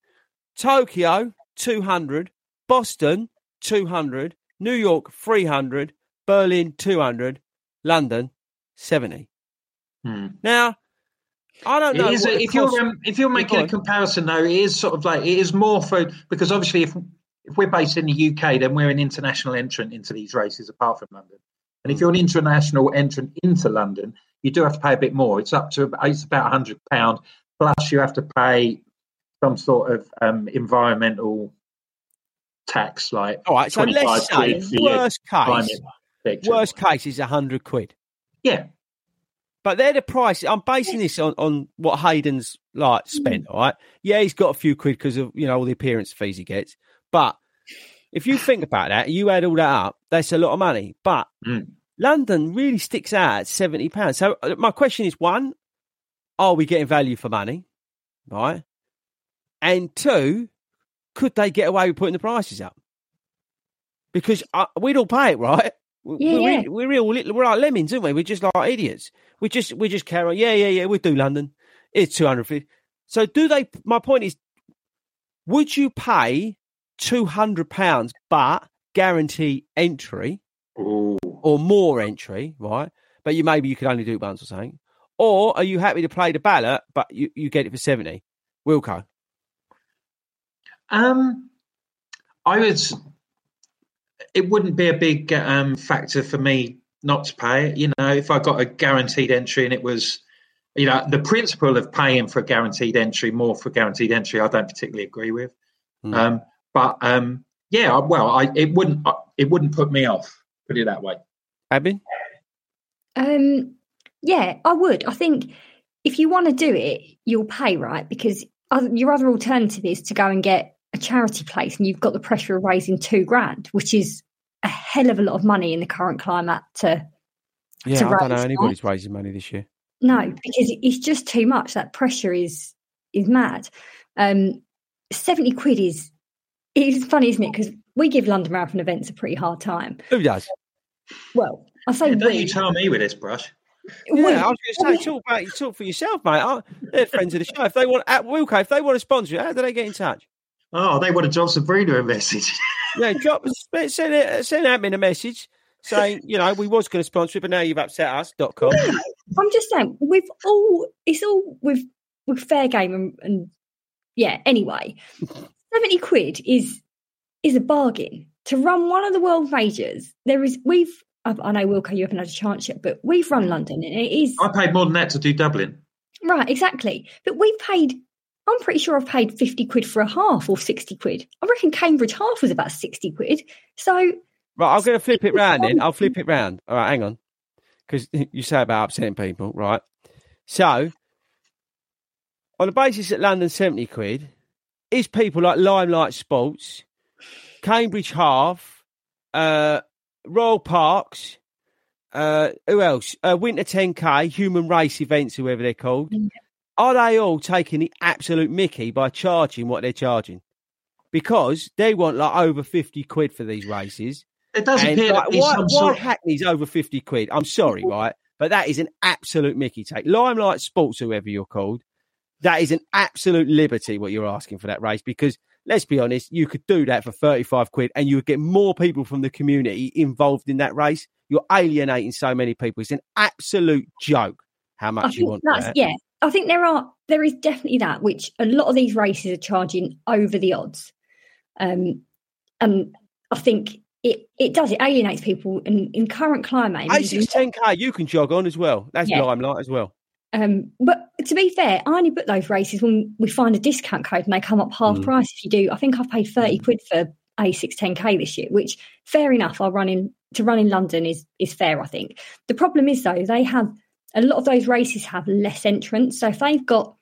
C: Tokyo, 200. Boston, 200. New York, 300. Berlin, 200. London, 70.
D: Hmm.
C: Now, I don't know.
D: It is,
C: what the
D: if you're um, if you're making a comparison though, it is sort of like it is more for because obviously if if we're based in the UK, then we're an international entrant into these races apart from London. And if you're an international entrant into London, you do have to pay a bit more. It's up to it's about hundred pound plus you have to pay some sort of um, environmental tax, like
C: All right, so let's say
D: quid for your
C: worst case, worst case is 100 quid.
D: Yeah,
C: But they're the price. I'm basing this on, on what Hayden's like spent. All right. Yeah, he's got a few quid because of you know all the appearance fees he gets. But if you think about that, you add all that up, that's a lot of money. But
D: Mm.
C: London really sticks out at seventy pounds. So uh, my question is: one, are we getting value for money? Right. And two, could they get away with putting the prices up? Because uh, we'd all pay it, right? We-
E: Yeah,
C: we're,
E: yeah.
C: we're real little, we're like lemmings, aren't we? We're just like idiots. We just we just carry on. Yeah, yeah, yeah. We do London. It's two hundred fifty. So do they? My point is, would you pay two hundred pounds, but guarantee entry
D: Ooh.
C: or more entry, right? But you maybe you could only do it once or something. Or are you happy to play the ballot, but you, you get it for 70? Wilco.
D: Um, I would. It wouldn't be a big um, factor for me not to pay it. You know, if I got a guaranteed entry and it was, you know, the principle of paying for a guaranteed entry more for guaranteed entry, I don't particularly agree with.
C: Mm.
D: Um, but um, yeah, well, I it wouldn't it wouldn't put me off. Put it that way.
C: Abby.
E: Um, yeah, I would. I think if you want to do it, you'll pay, right? Because your other alternative is to go and get a charity place, and you've got the pressure of raising two grand, which is a hell of a lot of money in the current climate to.
C: Yeah,
E: to
C: I don't know
E: raise, right?
C: anybody's raising money this year.
E: No, because it's just too much. That pressure is is mad. Um, Seventy quid is it's funny, isn't it? Because we give London Marathon events a pretty hard time.
C: Who does?
E: Well, I say
D: Yeah, don't
E: we.
D: you tell me with this brush.
C: Yeah,
E: we-
C: I was going to say, talk about you talk for yourself, mate. I, they're friends of the show. If they want, at Wilco, if they want to sponsor you, how do they get in touch?
D: Oh, they want to drop Sabrina a message.
C: Yeah, drop send it, send admin a message saying, you know, we was going to sponsor it, but now you've upset us. Dot com.
E: I'm just saying, we've all it's all with with fair game and, and yeah. Anyway, seventy quid is is a bargain to run one of the world majors. There is we've I, I know Wilco, you haven't had a chance yet, but we've run London and it is
D: I paid more than that to do Dublin.
E: right exactly. But we've paid. I'm pretty sure I've paid fifty quid for a half or sixty quid. I reckon Cambridge half was about sixty quid. So
C: Right, I'm going to flip it round then. I'll flip it round. All right, hang on. Because you say about upsetting people, right? So, on the basis that London's 70 quid, is people like Limelight Sports, Cambridge Half, uh, Royal Parks, uh, who else? Uh, Winter 10K, Human Race Events, whoever they're called. Are they all taking the absolute mickey by charging what they're charging? Because they want like over 50 quid for these races.
D: It does
C: And,
D: appear
C: like, why, why
D: sort.
C: Hackney's over 50 quid? I'm sorry, right? But that is an absolute Mickey take. Limelight Sports, whoever you're called, that is an absolute liberty what you're asking for that race because let's be honest, you could do that for 35 quid and you would get more people from the community involved in that race. You're alienating so many people. It's an absolute joke how
E: I
C: much you want
E: that's
C: that.
E: yeah. I think there are there is definitely that which a lot of these races are charging over the odds, um, and I think it it does it alienates people in in current climate. it means
C: ASICS 10K, you can jog on as well. That's
E: Yeah.
C: Limelight as well.
E: Um, but to be fair, I only book those races when we find a discount code and they come up half
C: Mm.
E: price. If you do, I think I've paid thirty quid for ASICS ten k this year, which fair enough. I'll run in to run in London is is fair. I think the problem is though they have a lot of those races have less entrants. So if they've got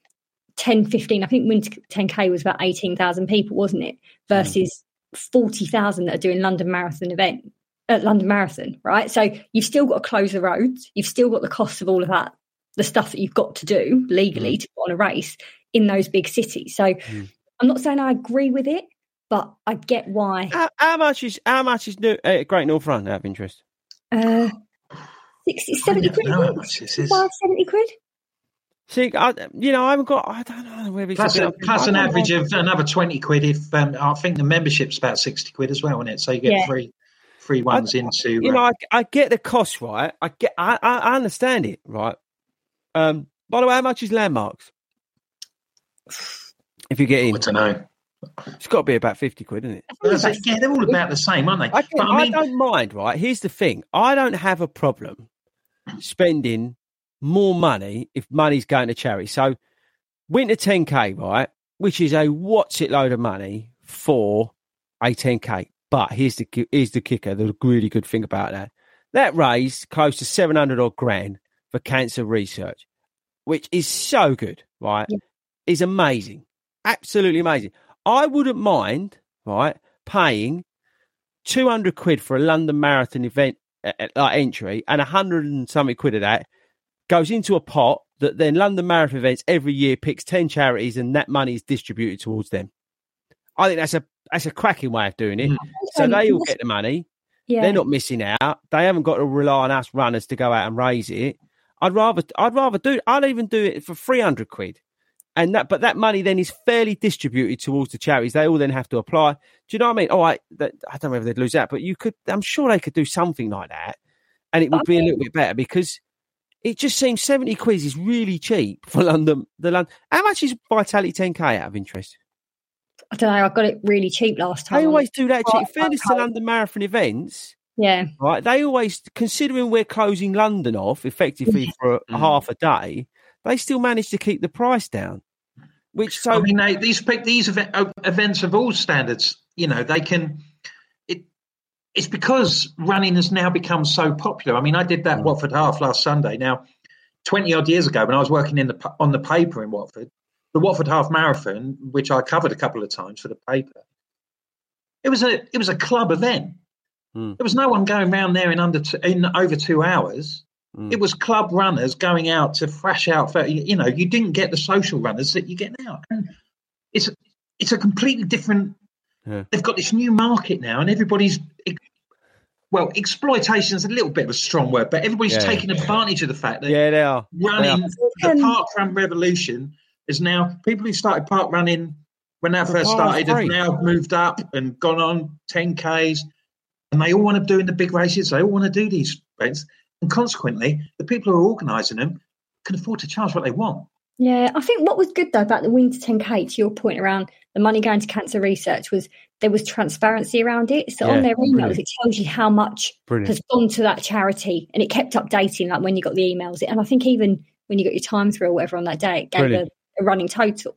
E: 10, 15, I think Winter ten k was about eighteen thousand people, wasn't it? Versus forty thousand that are doing London Marathon event. Uh, London Marathon, right? So you've still got to close the roads. You've still got the costs of all of that the stuff that you've got to do legally to put on a race in those big cities. So I'm not saying I agree with it, but I get why.
C: How, how much is how much is new, uh, Great North Run out of interest?
E: Uh, 60, 70 quid.
D: know how much this is.
E: 70 quid.
C: See, I, you know, I haven't got. I don't know where it's
D: Plus,
C: a
D: a, plus an average
C: know.
D: of another 20 quid if um, I think the membership's about 60 quid as well, isn't it? So you get
E: Yeah.
D: free free ones into.
C: You
D: uh,
C: know, I, I get the cost right. I get, I, I I understand it right. Um, by the way, how much is landmarks? If you get in,
D: I don't know.
C: it's got to be about fifty quid, isn't it?
D: That's. Yeah, they're all about the same, aren't they?
C: I,
D: but
C: I,
D: I
C: don't mind, right? Here's the thing: I don't have a problem spending more money if money's going to charity. So, winter 10k, right, which is a what's it load of money for a 10k. But here's the here's the kicker: the really good thing about that that raised close to 700 odd grand for cancer research, which is so good, right?
E: Yeah.
C: Is amazing, absolutely amazing. I wouldn't mind, right, paying 200 quid for a London Marathon event like entry and a hundred and something quid of that goes into a pot that then London Marathon events every year picks 10 charities and that money is distributed towards them. I think that's a that's a cracking way of doing it. So
E: Um,
C: they all get the money.
E: Yeah.
C: They're not missing out. They haven't got to rely on us runners to go out and raise it. I'd rather I'd rather do I'd even do it for 300 quid and that but that money then is fairly distributed towards the charities. They all then have to apply. Do you know what I mean? Oh, all right, that, I don't know if they'd lose that, but you could. I'm sure they could do something like that, and it would be a little bit better because it just seems seventy quid is really cheap for London. The London. How much is Vitality 10k out of interest?
E: I don't know. I got it really cheap last time.
C: They always do that. In fairness to London Marathon events,
E: Yeah.
C: right? They always, considering we're closing London off effectively for a, mm. half a day, they still manage to keep the price down. Which so
D: I mean, they, these these event, uh, events of all standards, you know, they can. It it's because running has now become so popular. I mean, I did that
C: Mm.
D: Watford half last Sunday. Now, twenty odd years ago, when I was working in the on the paper in Watford, the Watford half marathon, which I covered a couple of times for the paper, it was a it was a club event.
C: Mm.
D: There was no one going round there in under two, in over two hours.
C: Mm.
D: It was club runners going out to thrash out. For, you know, you didn't get the social runners that you get now. And it's it's a completely different.
C: Yeah.
D: They've got this new market now, and everybody's well, exploitation is a little bit of a strong word, but everybody's
C: Yeah.
D: taking advantage of the fact that
C: yeah, they are. They
D: running
C: are.
D: the park run revolution is now people who started park running when that
C: The
D: first started have now moved up and gone on 10Ks and they all want to do in the big races. They all want to do these events. And consequently, the people who are organising them can afford to charge what they want.
E: Yeah, I think what was good though about the Winter 10K, to your point around the money going to cancer research, was there was transparency around it. So
C: Yeah,
E: on their emails,
C: brilliant.
E: it tells you how much
C: Brilliant.
E: has gone to that charity, and it kept updating, like when you got the emails. And I think even when you got your time through or whatever on that day, it gave a, a running total.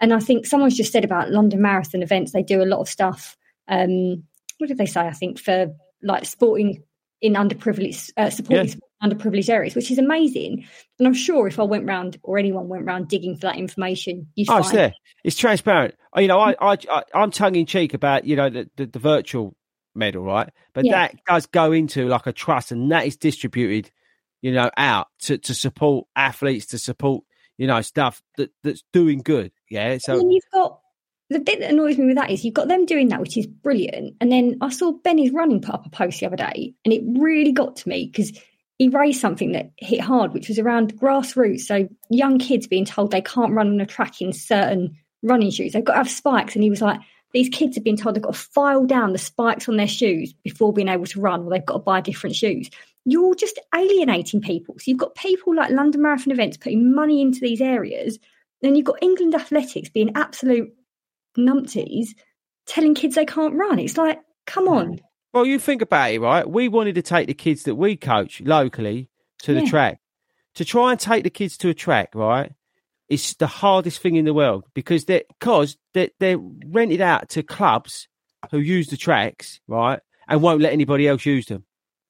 E: And I think someone's just said about London Marathon events, they do a lot of stuff. Um, what did they say? I think for like sporting in underprivileged, uh, supporting
C: Yeah.
E: underprivileged areas, which is amazing. And I'm sure if I went round or anyone went round digging for that information, you'd
C: Oh, it's
E: find
C: there. It's transparent. Oh, You know, I, I, I I'm tongue in cheek about you know the, the, the virtual medal, right? But
E: Yeah.
C: that does go into like a trust, and that is distributed, you know, out to, to support athletes, to support you know stuff that that's doing good. Yeah. So
E: you've got the bit that annoys me with that is you've got them doing that, which is brilliant. And then I saw Benny's running put up a post the other day, and it really got to me because he raised something that hit hard, which was around grassroots. So young kids being told they can't run on a track in certain running shoes. They've got to have spikes. And he was like, these kids have been told they've got to file down the spikes on their shoes before being able to run, or they've got to buy different shoes. You're just alienating people. So you've got people like London Marathon events putting money into these areas. Then you've got England athletics being absolute numpties telling kids they can't run. It's like, come on. Mm.
C: well, you think about it, right? We wanted to take the kids that we coach locally to the
E: Yeah.
C: track. To try and take the kids to a track, right? It's the hardest thing in the world because they're because they're, they're rented out to clubs who use the tracks, right, and won't let anybody else use them.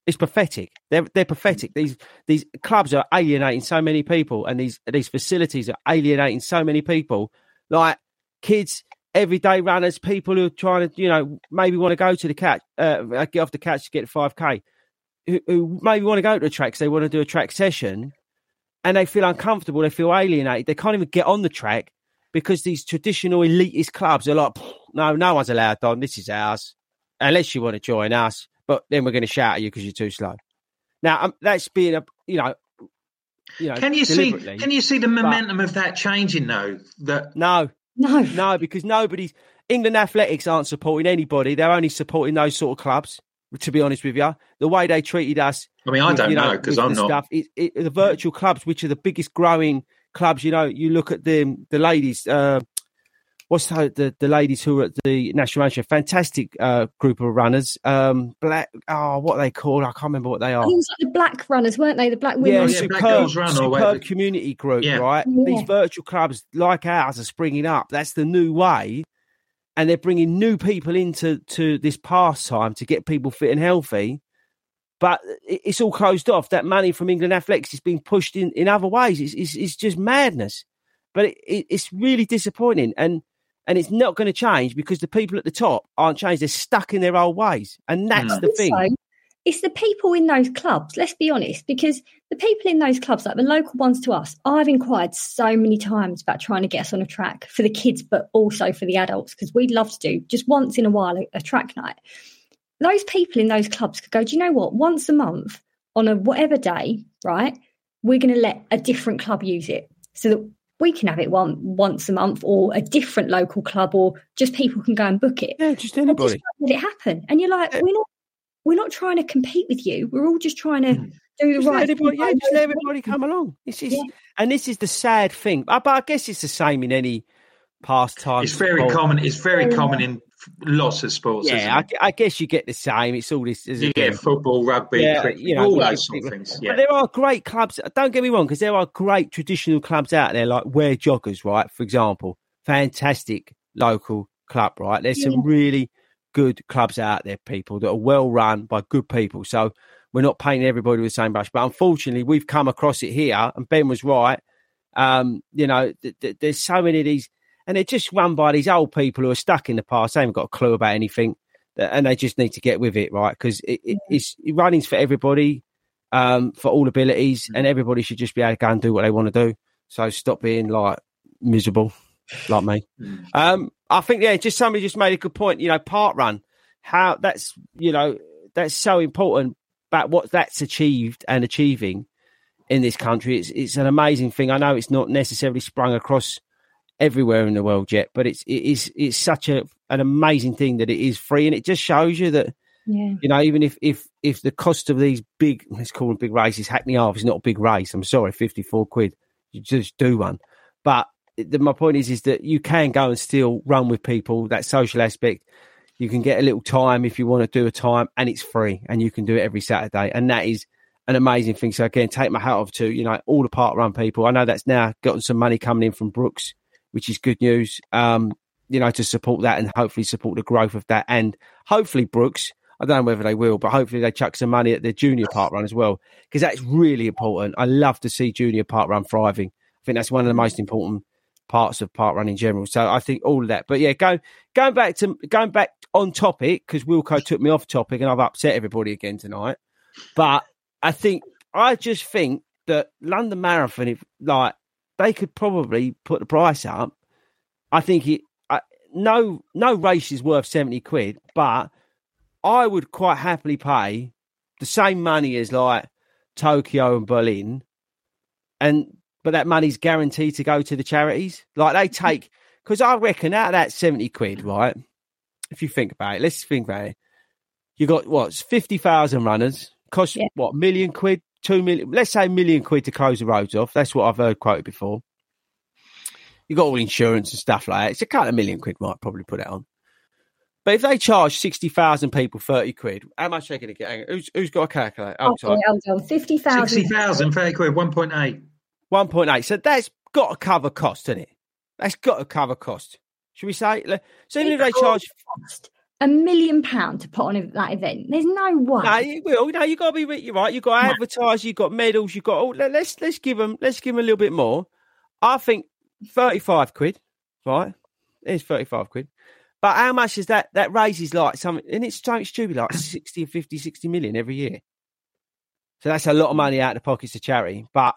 C: It's pathetic. They're they're pathetic. These these clubs are alienating so many people, and these these facilities are alienating so many people. Like kids, everyday runners, people who are trying to, you know, maybe want to go to the catch, uh, get off the catch to get five k, who, who maybe want to go to a track 'cause they want to do a track session, and they feel uncomfortable. They feel alienated. They can't even get on the track because these traditional elitist clubs are like, no, no one's allowed on. This is ours, unless you want to join us. But then we're going to shout at you because you're too slow. Now um, that's being a, you know, you know,
D: Can you see? Can you see the
C: but-
D: momentum of that changing though? That
C: No,
E: No.
C: no, because nobody's England Athletics aren't supporting anybody. They're only supporting those sort of clubs. To be honest with you, the way they treated us.
D: I mean, I
C: with,
D: don't
C: you
D: know, 'cause
C: with
D: I'm
C: the
D: not-
C: Stuff, it, it, the virtual clubs, which are the biggest growing clubs. You know, you look at the the ladies. Uh, what's the, the the ladies who are at the national manager? Fantastic uh, group of runners. Um, black. Oh, what are they called? I can't remember what they are.
E: it was like the black runners, weren't they? The black
C: Yeah,
E: women.
D: Oh, yeah,
C: superb,
D: Black Girls Run or
C: superb community group,
D: Yeah.
C: right?
E: Yeah.
C: These virtual clubs like ours are springing up. That's the new way, and they're bringing new people into to this pastime to get people fit and healthy. But it's all closed off. That money from England Athletics is being pushed in, in other ways. It's, it's, it's just madness. But it, it, it's really disappointing, and and it's not going to change because the people at the top aren't changed. They're stuck in their old ways, and that's
D: Mm.
C: the thing.
E: Also, it's the people in those clubs, let's be honest, because the people in those clubs, like the local ones to us, I've inquired so many times about trying to get us on a track for the kids, but also for the adults, because we'd love to do just once in a while a, a track night. Those people in those clubs could go, do you know what? Once a month on a whatever day, right? We're going to let a different club use it so that we can have it one once a month or a different local club or just people can go and book it.
C: Yeah, just anybody.
E: Just let it happen. And you're like, we're not we're not trying to compete with you. We're all just trying to mm. do the
C: Just
E: right
C: everybody,
E: thing.
C: yeah, just let everybody come along. This is, and this is the sad thing. But I guess it's the same in any pastime.
D: It's very
C: sport.
D: common. It's very common in lots of sports. isn't
C: Yeah,
D: it?
C: I, I guess you get the same. It's all this.
D: you get football, rugby, cricket, all those sort of things. Yeah.
C: But there are great clubs. Don't get me wrong, because there are great traditional clubs out there, like Ware Joggers, right? For example, fantastic local club, right? There's some really good clubs out there, people that are well run by good people. So we're not painting everybody with the same brush. But unfortunately, we've come across it here, and Ben was right. Um, you know, th- th- there's so many of these, and they're just run by these old people who are stuck in the past. They haven't got a clue about anything, and they just need to get with it, right? Because it, it, it's running's for everybody, um, for all abilities, and everybody should just be able to go and do what they want to do. So stop being like miserable, like me. Um, I think yeah, just somebody just made a good point. You know, park run, how that's you know that's so important. But what that's achieved and achieving in this country, it's it's an amazing thing. I know it's not necessarily sprung across everywhere in the world yet, but it's it is it's such a an amazing thing that it is free, and it just shows you that
E: Yeah.
C: you know even if if if the cost of these big let's call them big races, Hackney Half is not a big race. I'm sorry, fifty four quid, you just do one, but the, my point is is that you can go and still run with people that social aspect you can get a little time if you want to do a time and it's free and you can do it every saturday and that is an amazing thing so again take my hat off to you know all the park run people i know that's now gotten some money coming in from brooks which is good news um you know to support that and hopefully support the growth of that and hopefully brooks I don't know whether they will, but hopefully they chuck some money at the junior park run as well, because that's really important. I love to see junior park run thriving. I think that's one of the most important parts of park run in general. So I think all of that. But yeah, go, going back to going back on topic because Wilco took me off topic and I've upset everybody again tonight. But I think I just think that London Marathon, if like they could probably put the price up. I think it. I, no, no race is worth seventy quid, but I would quite happily pay the same money as like Tokyo and Berlin, and but that money's guaranteed to go to the charities. Like they mm-hmm. take because I reckon out of that seventy quid, right? If you think about it, let's think about it. You got what fifty thousand runners cost what million quid, two million. Let's say a million quid to close the roads off. That's what I've heard quoted before. You got all insurance and stuff like that. It's a couple of million quid might probably put it on. But if they charge sixty thousand people thirty quid, how much are they going to get? Hang on, Who's, who's got a calculator? Oh,
E: Okay, hold on. 50,000.
D: 60,000, 30 quid, 1.8.
C: One point eight. So that's got to cover cost, isn't it? That's got to cover cost. Should we say? So even if they charge,
E: a million pound to put on that event. There's no way.
C: no, you will. No, you got to be. You're right. You got to advertise. You got medals. You got. Let- let's let's give them. Let's give them a little bit more. I think thirty-five quid. Right, it's thirty-five quid. But how much is that? That raises like something, and it's something stupid, like 60, 50, 60 million every year. So that's a lot of money out of the pockets of charity. But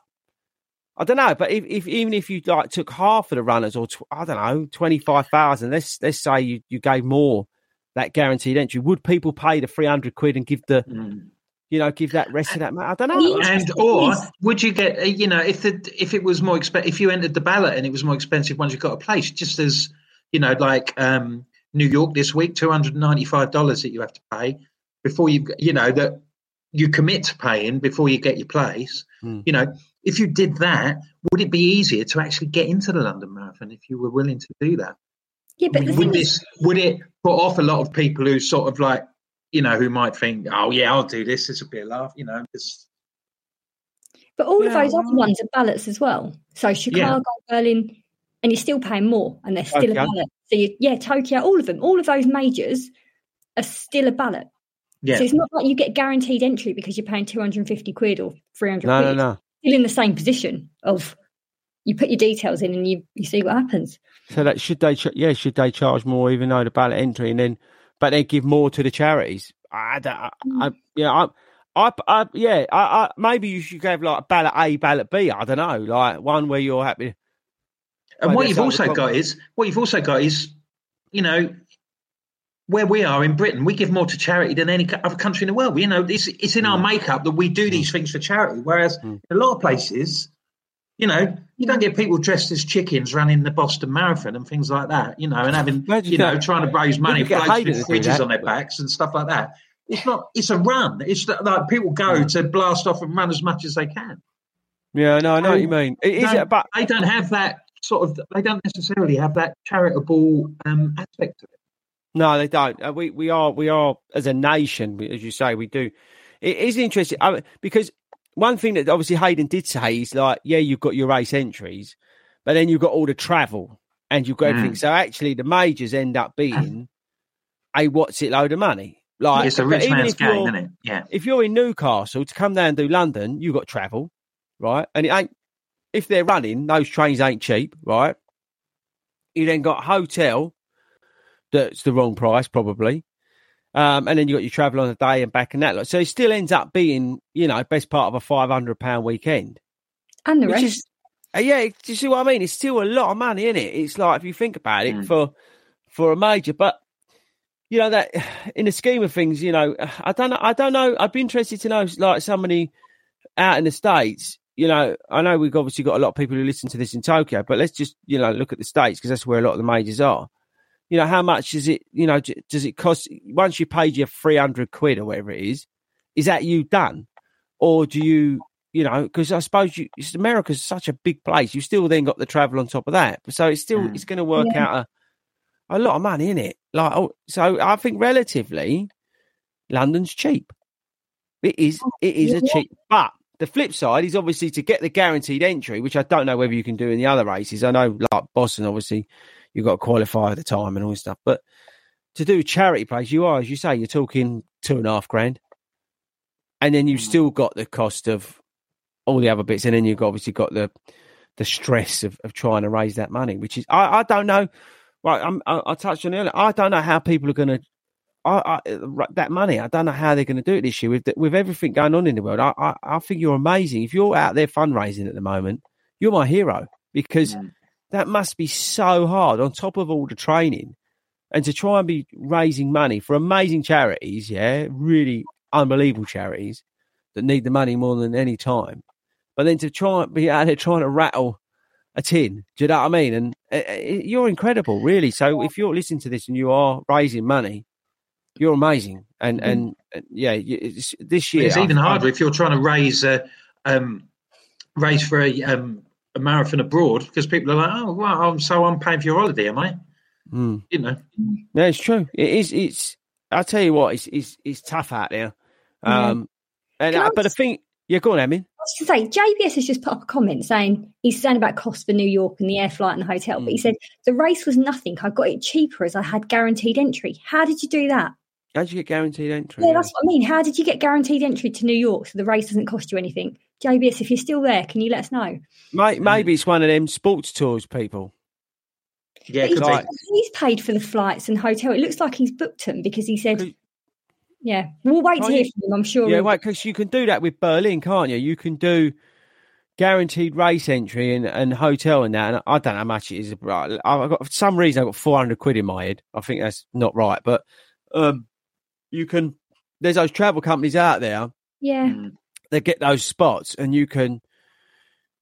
C: I don't know. But if, if even if you like took half of the runners, or tw- I don't know, twenty five thousand, let's let's say you you gave more that guaranteed entry, would people pay the three hundred quid and give the, you know, give that rest of that? money? I don't know.
D: And or would you get you know if the if it was more expensive if you entered the ballot and it was more expensive once you got a place just as you know like um New York this week two hundred ninety five dollars that you have to pay before you you know that you commit to paying before you get your place
C: Hmm.
D: you know if you did that would it be easier to actually get into the London Marathon if you were willing to do that
E: Yeah, but the
D: would this
E: is,
D: would it put off a lot of people who sort of like you know who might think oh yeah I'll do this this will be a laugh you know just
E: but all of those other ones are ballots as well. So Chicago, Berlin, and you're still paying more, and they're still a ballot. So you, yeah, Tokyo, all of them, all of those majors are still a ballot.
D: Yeah.
E: So it's not like you get guaranteed entry because you're paying 250 quid or 300
C: No, no,
E: quid.
C: no.
E: Still in the same position of you put your details in and you, you see what happens.
C: So that should they? Yeah, should they charge more even though the ballot entry and then, but they give more to the charities? I, don't- I, I mm. you know, I, I, I yeah, I, I, maybe you should have like ballot A, ballot B. I don't know, like one where you're happy.
D: And what you've also got is what you've also got is, you know, where we are in Britain, we give more to charity than any other country in the world. You know, it's it's in our
C: Mm.
D: makeup that we do mm. these things for charity. Whereas mm. in a lot of places, You know, you don't get people dressed as chickens running the Boston Marathon and things like that. You know, and having you know
C: that.
D: trying to raise money, with fridges on their backs and stuff like that. It's not. It's a run. It's like people go to blast off and run as much as they can.
C: Yeah, no, I know what you mean. It is,
D: No,
C: but
D: they don't have that sort of. They don't necessarily have that charitable um, aspect to it.
C: No, they don't. Uh, we we are we are as a nation, as you say, we do. It is interesting I mean, because one thing that obviously Hayden did say is like, yeah, you've got your race entries, but then you've got all the travel and you've got
D: Mm.
C: everything. So actually, the majors end up being a what's it load of money. Like
D: it's a rich man's game, isn't it? Yeah.
C: if you're in Newcastle to come down and do London, you've got travel, right? And it ain't if they're running, those trains ain't cheap, right? You then got hotel that's the wrong price, probably. Um, and then you got your travel on a day and back and that. lot. So it still ends up being, you know, best part of a five hundred pound weekend.
E: And the rest.
C: is, uh, yeah, do you see what I mean? It's still a lot of money, is it? It's like if you think about it for for a major, but you know that in the scheme of things, you know, I don't know. I don't know. I'd be interested to know, like somebody out in the states. You know, I know we've obviously got a lot of people who listen to this in Tokyo, but let's just you know look at the states because that's where a lot of the majors are. You know, how much is it? You know, does it cost once you paid your three hundred quid or whatever it is? Is that you done, or do you? You know, because I suppose you, it's, America's such a big place. You still then got the travel on top of that, so it's still mm. it's going to work
E: Yeah.
C: out a, a lot of money in it. Like, oh, so I think relatively, London's cheap. It is. Oh, it is a cheap. But the flip side is obviously to get the guaranteed entry, which I don't know whether you can do in the other races. I know, like Boston, obviously, you've got to qualify at the time and all this stuff. But to do charity plays, you are, as you say, you're talking two and a half grand, and then you've hmm. still got the cost of all the other bits, and then you've obviously got the the stress of, of trying to raise that money, which is I, I don't know. Right, I'm, I, I touched on earlier. I don't know how people are going to. I, I, that money, I don't know how they're going to do it this year with the, with everything going on in the world. I, I, I think you're amazing. If you're out there fundraising at the moment, you're my hero because hmm. That must be so hard on top of all the training and to try and be raising money for amazing charities. Yeah, really unbelievable charities that need the money more than any time. But then to try and be out there trying to rattle a tin, do you know what I mean? And uh, uh, you're incredible, really. So if you're listening to this and you are raising money, you're amazing. And and, and yeah, it's, this year
D: It's even harder if you're trying to raise a um, raise for a um, a marathon abroad because people are like, oh, well, I'm so I'm for your holiday, am I?
C: Mm.
D: You know,
C: Yeah, it's true. It is. It's. I tell you what, it's it's, it's tough out there.
E: Yeah.
C: Um, and
E: Can I
C: uh, but the
E: just-
C: thing, yeah, go on, Emin.
E: I was going to say, JBS has just put up a comment saying he's saying about cost for New York and the air flight and the hotel, but he said the race was nothing. I got it cheaper as I had guaranteed entry. How did you do that?
C: How did you get guaranteed entry?
E: Yeah, that's what I mean. How did you get guaranteed entry to New York so the race doesn't cost you anything? JBS, if you're still there, can you let us know?
C: May- Maybe it's one of them sports tours people.
D: yeah,
E: He's,
D: could
E: he's paid for the flights and hotel. It looks like he's booked them because he said, "Yeah, we'll wait to hear
C: you-
E: from him." I'm sure.
C: Yeah,
E: he'll-
C: wait, because you can do that with Berlin, can't you? You can do guaranteed race entry and, and hotel and that. And I don't know how much it is. Right, I've got for some reason I've got four hundred quid in my head. I think that's not right, but um, you can. There's those travel companies out there
E: yeah.
C: That get those spots, and you can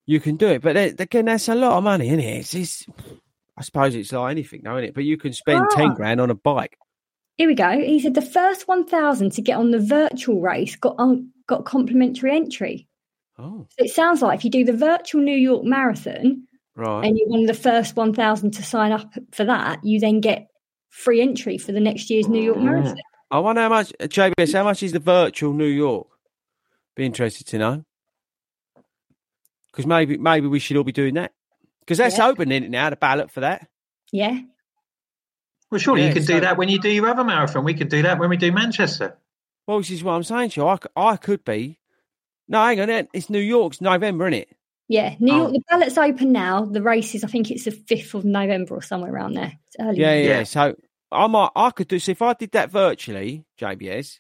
C: you can do it. But then, again, that's a lot of money, isn't it? It's, it's I suppose it's like anything, though, isn't it? But you can spend ten
E: Ah.
C: grand on a bike.
E: Here we go. He said the first 1,000 to get on the virtual race got got complimentary entry.
C: Oh,
E: So it sounds like if you do the virtual New York Marathon
C: right.
E: and you're one of the first 1,000 to sign up for that, you then get free entry for the next year's New York Marathon.
C: I wonder how much JBS. How much is the virtual New York? Be interested to know. Because maybe maybe we should all be doing that. Because that's
E: Yeah.
C: open, isn't it now? The ballot for that.
E: Yeah.
D: Well, surely
C: Yeah,
D: you could
C: so-
D: do that when you do your other marathon. We could do that when we do Manchester.
C: Well, this is what I'm saying to you. I, c- I could be. No, hang on. It's New York's November, isn't it?
E: Yeah. New York,
D: Oh.
E: the ballot's open now. The race is, I think it's the 5th of November or somewhere around there. It's early.
C: Yeah, yeah.
D: Yeah.
C: So I might, I could do. So if I did that virtually, JBS,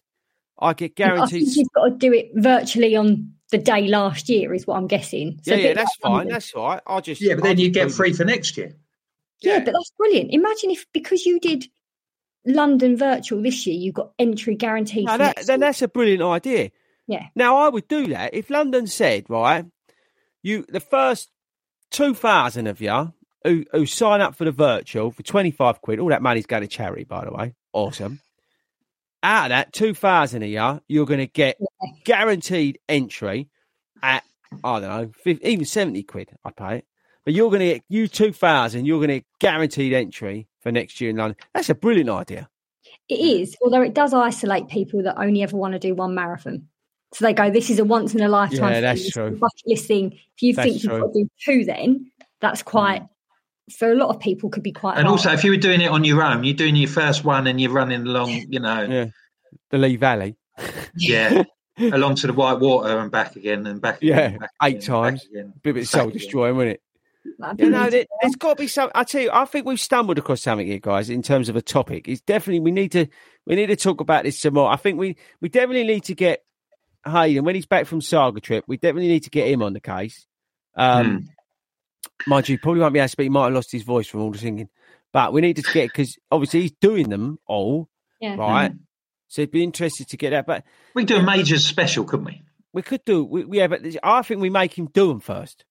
C: I get
E: I think
C: guaranteed.
E: you've got to do it virtually on the day last year, is what I'm guessing. So
C: yeah, yeah, that's
E: like
C: fine.
E: London.
C: That's all right. I'll just.
D: Yeah, but then you get free for next year.
E: Yeah,
C: Yeah.
E: but that's brilliant. Imagine if because you did London virtual this year, you got entry guaranteed.
C: No, that,
E: next
C: then
E: year.
C: that's a brilliant idea.
E: Yeah.
C: Now I would do that if London said right, you the first two thousand of you who who sign up for the virtual for twenty five quid. All that money's going to charity, by the way. Awesome. Out of that, two thousand of you, you're going to get guaranteed entry at I don't know, 50, even seventy quid. I pay it, but you're going to get you two thousand. You're going to get guaranteed entry for next year in London. That's a brilliant idea.
E: It is, although it does isolate people that only ever want to do one marathon. So they go, "This is a once in a lifetime."
C: Yeah, that's
E: thing.
C: True.
E: a Bucket list thing. If you
C: That's
E: think you've got to do two, then that's quite for a lot of people could be quite.
D: And
E: hard.
D: also, if you were doing it on your own, you're doing your first one and you're running along, you know,
C: Yeah, the Lee Valley.
D: yeah, along to the White Water and back again and back.
C: Yeah,
D: again, back
C: eight
D: again, back
C: times.
D: again.
C: Bit of soul destroying, wasn't it? You know,
E: really
C: there, there's got to be some. I tell you, I think we've stumbled across something here, guys, in terms of a topic. It's definitely we need to we need to talk about this some more. I think we we definitely need to get Hayden when he's back from Saga trip. We definitely need to get him on the case. Um, Mind you, probably won't be able to speak. He might have lost his voice from all the singing, but we need to get because obviously he's doing them all,
E: Yeah.
C: right? Mm-hmm. So it'd be interested to get that. But
D: We could do a major special, couldn't we?
C: we could do, we, yeah, but I think we make him do them first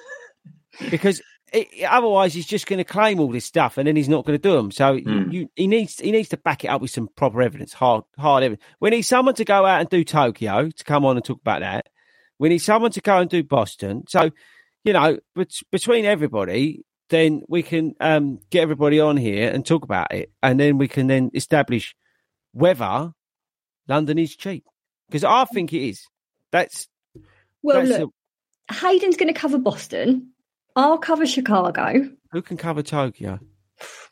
C: because it, otherwise he's just going to claim all this stuff and then he's not going to do them. So you, hmm. you, he needs he needs to back it up with some proper evidence, hard hard evidence. We need someone to go out and do Tokyo to come on and talk about that. We need someone to go and do Boston. So you know, bet- between everybody, then we can um, get everybody on here and talk about it, and then we can then establish whether London is cheap because I think it is. That's
E: Well,
C: that's
E: look, Hayden's going to cover Boston. I'll cover Chicago.
C: Who can cover Tokyo?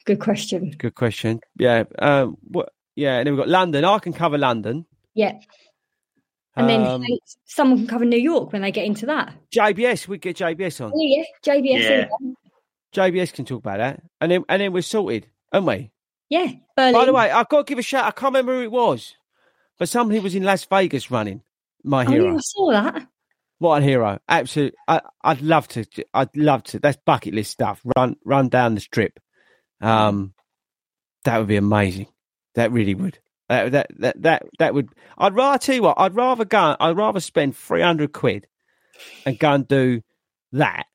E: Good question.
C: Good question. Yeah. Um. What? Yeah. And then we've got London. I can cover London.
E: Yeah. And then
C: Um,
E: someone can cover New York when they get into that.
C: JBS. We get JBS on.
E: Oh, yeah, JBS.
D: Yeah.
C: JBS can talk about that, and then and then we're sorted, aren't we?
E: Yeah. Berlin.
C: By the way, I've got to give a shout. I can't remember who it was, but somebody was in Las Vegas running. My
E: oh,
C: hero.
E: yeah, I saw that.
C: What a hero! Absolute. I, I'd love to. I'd love to. That's bucket list stuff. Run, run down the strip. Um, that would be amazing. That really would. That that that that, that would. I'd rather tell you what. I'd rather go. I'd rather spend three hundred quid and go and do that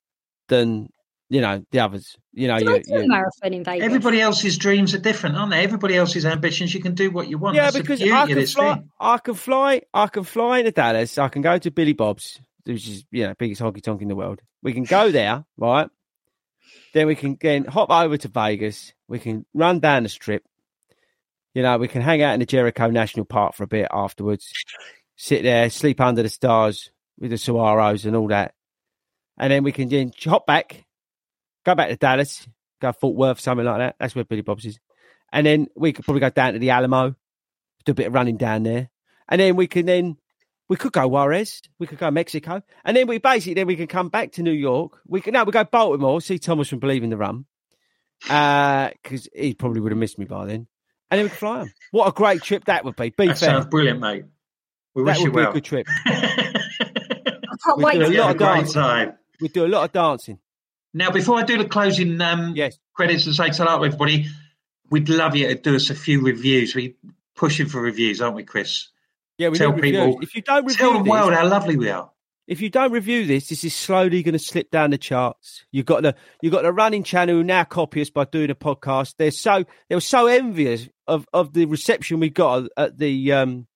C: than you know the others. You know, you,
E: I do a
C: you,
E: marathon in Vegas?
D: Everybody else's dreams are different, aren't they? Everybody else's ambitions. You can do what you want.
C: Yeah,
D: That's
C: because I can fly.
D: thing.
C: I can fly. I can fly into Dallas. I can go to Billy Bob's, which is you know biggest honky tonk in the world. We can go there, right? Then we can then hop over to Vegas. We can run down the strip. You know, we can hang out in the Jericho National Park for a bit afterwards. Sit there, sleep under the stars with the Saguaros and all that, and then we can then hop back, go back to Dallas, go Fort Worth, something like that. That's where Billy Bob's is, and then we could probably go down to the Alamo, do a bit of running down there, and then we can then we could go Juarez, we could go Mexico, and then we basically then we can come back to New York. We can now we go Baltimore, see Thomas from Believe in the Run, uh, because he probably would have missed me by then, and then we can fly them. What a great trip that would be. Be
D: That
C: fair,
D: sounds brilliant, mate. We
C: that
D: wish you
C: be
D: well.
C: a good trip.
E: I can't
C: We
E: wait
C: do a lot of dancing.
D: time.
C: We do a lot of dancing.
D: Now, before I do the closing um,
C: Yes.
D: credits and say hello, to everybody, we'd love you to do us a few reviews. We pushing for reviews, aren't we, Chris?
C: Yeah, we
D: Tell
C: need reviews.
D: people-
C: If you don't review
D: Tell the
C: this,
D: world how lovely we are.
C: If you don't review this, this is slowly going to slip down the charts. You've got the you've got the running channel who now copy us by doing a podcast. They're so they were so envious of of the reception we got at the um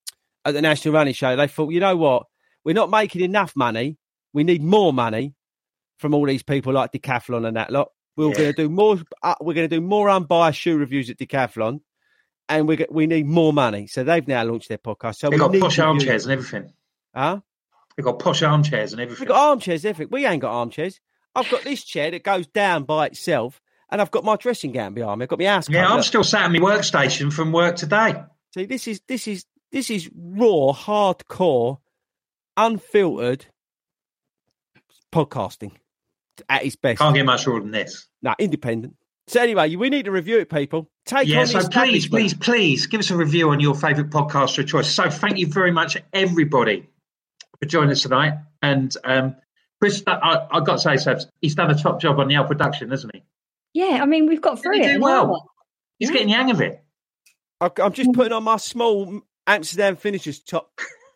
C: at the National Running Show. They thought, you know what, we're not making enough money. We need more money from all these people like Decathlon and that lot. We're
D: Yeah.
C: going to do more. Uh, we're going to do more unbiased shoe reviews at Decathlon, and we we need more money. So they've now launched their podcast. So
D: They
C: we
D: got posh armchairs and everything.
C: Huh?
D: They got posh armchairs and everything.
C: We've got armchairs, everything. We ain't got armchairs. I've got this chair that goes down by itself, and I've got my dressing gown behind me. I've got my house coat.
D: yeah, I'm still sat at my workstation from work today.
C: See, this is this is this is raw, hardcore, unfiltered podcasting at its best.
D: Can't get much rawer than this.
C: No, independent. So anyway, we need to review it, people. Take
D: yeah,
C: on
D: so please, please, please give us a review on your favourite podcaster of choice. So thank you very much, everybody, for joining us tonight. And um, Chris, I, I've got to say, so he's done a top job on the L production, hasn't he?
E: Yeah, I mean, we've got through
D: He
E: it.
D: well. He's
E: Yeah.
D: getting the hang of it.
C: I, I'm just putting on my small Amsterdam finishers top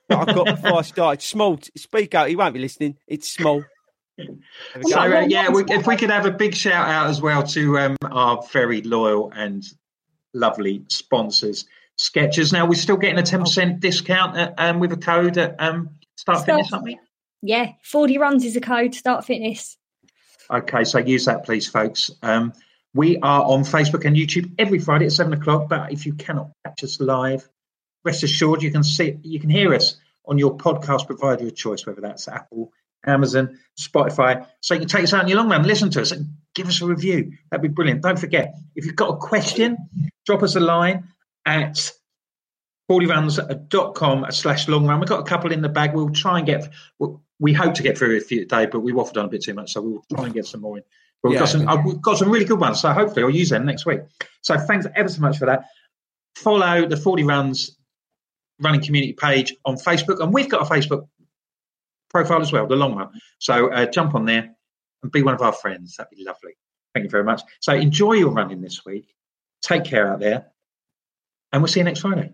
C: that I got before I started. Small. Speak out. He won't be listening. It's small.
D: So uh, yeah, we, if we could have a big shout out as well to um, our very loyal and lovely sponsors, Skechers. Now we're still getting a ten percent discount at, um, with a code at um, Start
E: Start-
D: Fitness, aren't we?
E: Yeah, Fordy Runs is a code, start fitness.
D: Okay, so use that, please, folks. Um, we are on Facebook and YouTube every Friday at seven o'clock. But if you cannot catch us live, rest assured you can see you can hear us on your podcast provider of choice, whether that's Apple, Amazon, Spotify. So you can take us out on your long run, listen to us, and give us a review. That'd be brilliant. Don't forget, if you've got a question, drop us a line at fordyruns.com slash long run. We've got a couple in the bag. We'll try and get, we- hope to get through a few today, but we waffled on a bit too much, so we'll try and get some more in. But we've,
C: Yeah.
D: got some, uh, we've got some really good ones, so hopefully I'll use them next week. So thanks ever so much for that. Follow the Fordy Runs running community page on Facebook, and we've got a Facebook profile as well, the long run. So uh, jump on there and be one of our friends. That'd be lovely. Thank you very much. So enjoy your running this week. Take care out there, and we'll see you next Friday.